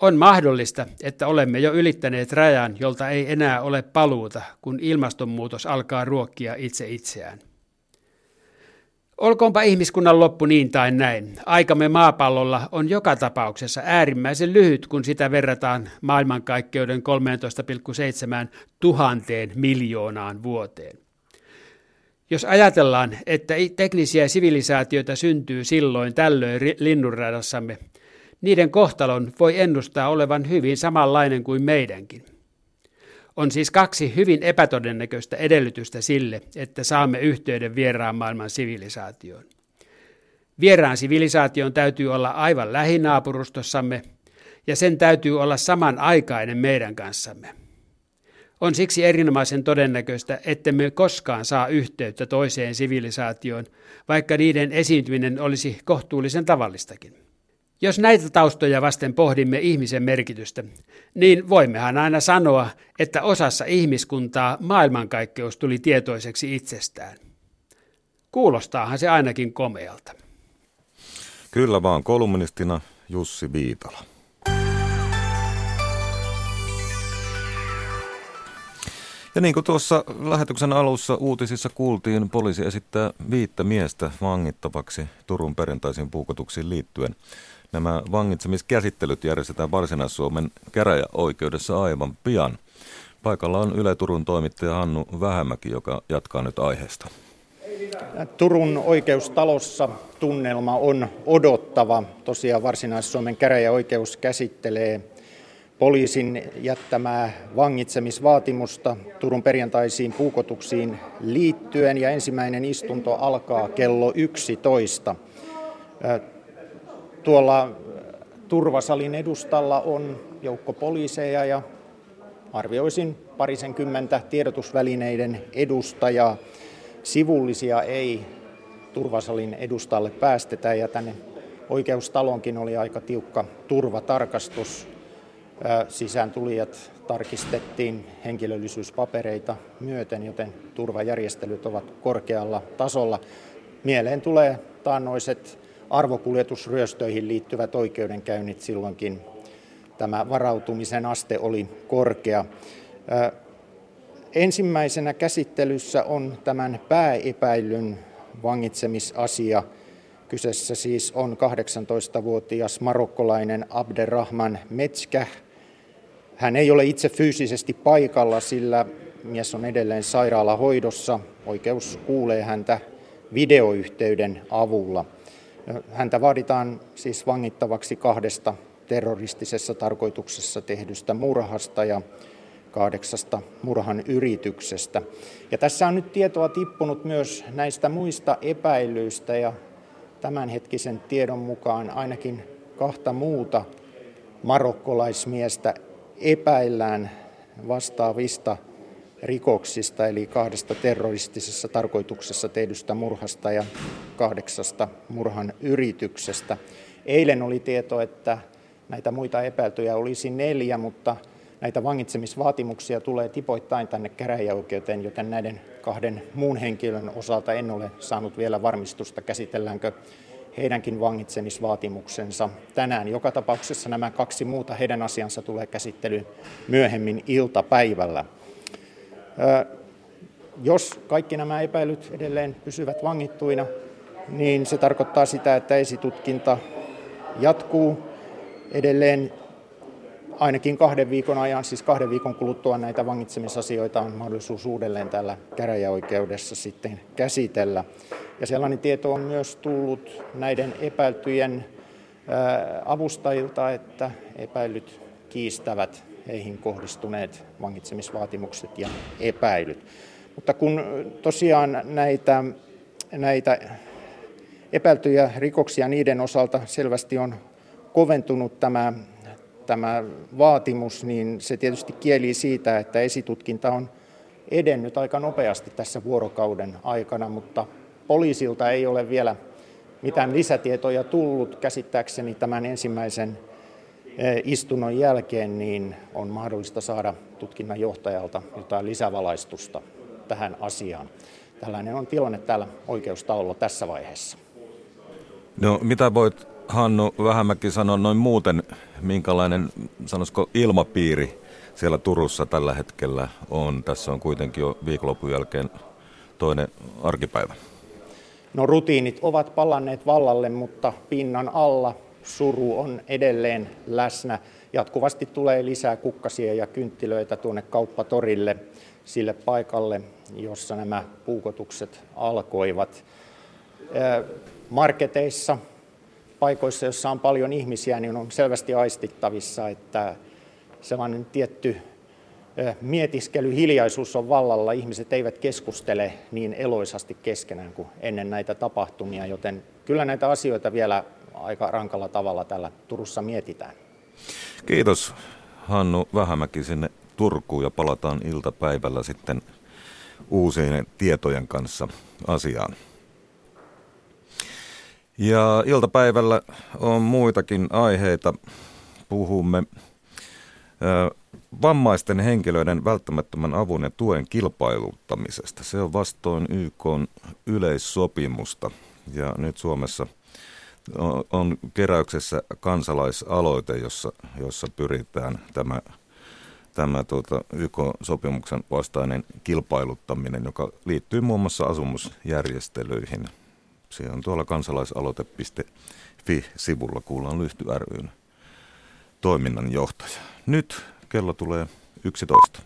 On mahdollista, että olemme jo ylittäneet rajan, jolta ei enää ole paluuta, kun ilmastonmuutos alkaa ruokkia itse itseään. Olkoonpa ihmiskunnan loppu niin tai näin. Aikamme maapallolla on joka tapauksessa äärimmäisen lyhyt, kun sitä verrataan maailmankaikkeuden 13,7 tuhanteen miljoonaan vuoteen. Jos ajatellaan, että teknisiä sivilisaatioita syntyy silloin tällöin linnunradassamme, niiden kohtalon voi ennustaa olevan hyvin samanlainen kuin meidänkin. On siis kaksi hyvin epätodennäköistä edellytystä sille, että saamme yhteyden vieraan maailman sivilisaatioon. Vieraan sivilisaation täytyy olla aivan lähinaapurustossamme, ja sen täytyy olla samanaikainen meidän kanssamme. On siksi erinomaisen todennäköistä, ettemme koskaan saa yhteyttä toiseen sivilisaatioon, vaikka niiden esiintyminen olisi kohtuullisen tavallistakin. Jos näitä taustoja vasten pohdimme ihmisen merkitystä, niin voimmehan aina sanoa, että osassa ihmiskuntaa maailmankaikkeus tuli tietoiseksi itsestään. Kuulostaahan se ainakin komealta. Kyllä vaan kolumnistina Jussi Viitala. Ja niin kuin tuossa lähetyksen alussa uutisissa kuultiin, poliisi esittää viittä miestä vangittavaksi Turun perjantaisiin puukotuksiin liittyen. Nämä vangitsemiskäsittelyt järjestetään Varsinais-Suomen käräjäoikeudessa aivan pian. Paikalla on Yle Turun toimittaja Hannu Vähämäki, joka jatkaa nyt aiheesta. Turun oikeustalossa tunnelma on odottava. Tosiaan Varsinais-Suomen käräjäoikeus käsittelee poliisin jättämää vangitsemisvaatimusta Turun perjantaisiin puukotuksiin liittyen ja ensimmäinen istunto alkaa kello 11. Tuolla turvasalin edustalla on joukko poliiseja ja arvioisin parisenkymmentä tiedotusvälineiden edustajaa. Sivullisia ei turvasalin edustalle päästetä ja tänne oikeustalonkin oli aika tiukka turvatarkastus. Sisään tulijat tarkistettiin henkilöllisyyspapereita myöten, joten turvajärjestelyt ovat korkealla tasolla. Mieleen tulee taannoiset arvokuljetusryöstöihin liittyvät oikeudenkäynnit silloinkin tämä varautumisen aste oli korkea. Ensimmäisenä käsittelyssä on tämän pääepäilyn vangitsemisasia. Kyseessä siis on 18-vuotias marokkolainen Abderrahman Metskä. Hän ei ole itse fyysisesti paikalla, sillä mies on edelleen sairaalahoidossa. Oikeus kuulee häntä videoyhteyden avulla. Häntä vaaditaan siis vangittavaksi kahdesta terroristisessa tarkoituksessa tehdystä murhasta ja kahdeksasta murhan yrityksestä. Ja tässä on nyt tietoa tippunut myös näistä muista epäilyistä ja tämänhetkisen tiedon mukaan ainakin kahta muuta marokkolaismiestä epäillään vastaavista rikoksista, eli kahdesta terroristisessa tarkoituksessa tehdystä murhasta ja kahdeksasta murhan yrityksestä. Eilen oli tieto, että näitä muita epäiltyjä olisi neljä, mutta näitä vangitsemisvaatimuksia tulee tipoittain tänne käräjäoikeuteen, joten näiden kahden muun henkilön osalta en ole saanut vielä varmistusta, käsitelläänkö heidänkin vangitsemisvaatimuksensa tänään. Joka tapauksessa nämä kaksi muuta, heidän asiansa tulee käsittelyyn myöhemmin iltapäivällä. Jos kaikki nämä epäilyt edelleen pysyvät vangittuina, niin se tarkoittaa sitä, että esitutkinta jatkuu. Edelleen ainakin kahden viikon ajan, siis kahden viikon kuluttua näitä vangitsemisasioita on mahdollisuus uudelleen täällä käräjäoikeudessa sitten käsitellä. Ja sellainen tieto on myös tullut näiden epäiltyjen avustajilta, että epäilyt kiistävät heihin kohdistuneet vangitsemisvaatimukset ja epäilyt. Mutta kun tosiaan näitä, näitä epäiltyjä rikoksia niiden osalta selvästi on koventunut tämä, tämä vaatimus, niin se tietysti kieli siitä, että esitutkinta on edennyt aika nopeasti tässä vuorokauden aikana, mutta poliisilta ei ole vielä mitään lisätietoja tullut. Käsittääkseni tämän ensimmäisen eh, istunnon jälkeen niin on mahdollista saada tutkinnan johtajalta jotain lisävalaistusta tähän asiaan. Tällainen on tilanne täällä oikeustaululla tässä vaiheessa. No mitä voit Hannu Vähämäki sanoa noin muuten, minkälainen sanoisiko ilmapiiri siellä Turussa tällä hetkellä on? Tässä on kuitenkin jo viikonlopun jälkeen toinen arkipäivä. No rutiinit ovat palanneet vallalle, mutta pinnan alla suru on edelleen läsnä. Jatkuvasti tulee lisää kukkasia ja kynttilöitä tuonne kauppatorille sille paikalle, jossa nämä puukotukset alkoivat. Marketeissa, paikoissa, joissa on paljon ihmisiä, niin on selvästi aistittavissa, että sellainen tietty mietiskely, hiljaisuus on vallalla. Ihmiset eivät keskustele niin eloisasti keskenään kuin ennen näitä tapahtumia, joten kyllä näitä asioita vielä aika rankalla tavalla täällä Turussa mietitään. Kiitos Hannu Vähämäki sinne Turkuun ja palataan iltapäivällä sitten uusien tietojen kanssa asiaan. Ja iltapäivällä on muitakin aiheita. Puhumme vammaisten henkilöiden välttämättömän avun ja tuen kilpailuttamisesta. Se on vastoin YK yleissopimusta ja nyt Suomessa on keräyksessä kansalaisaloite, jossa, jossa pyritään tämä, tämä tuota, YK-sopimuksen vastainen kilpailuttaminen, joka liittyy muun muassa asumusjärjestelyihin. Se on tuolla kansalaisaloite.fi-sivulla kuullaan Lyhty ryn toiminnanjohtaja. Nyt kello tulee 11.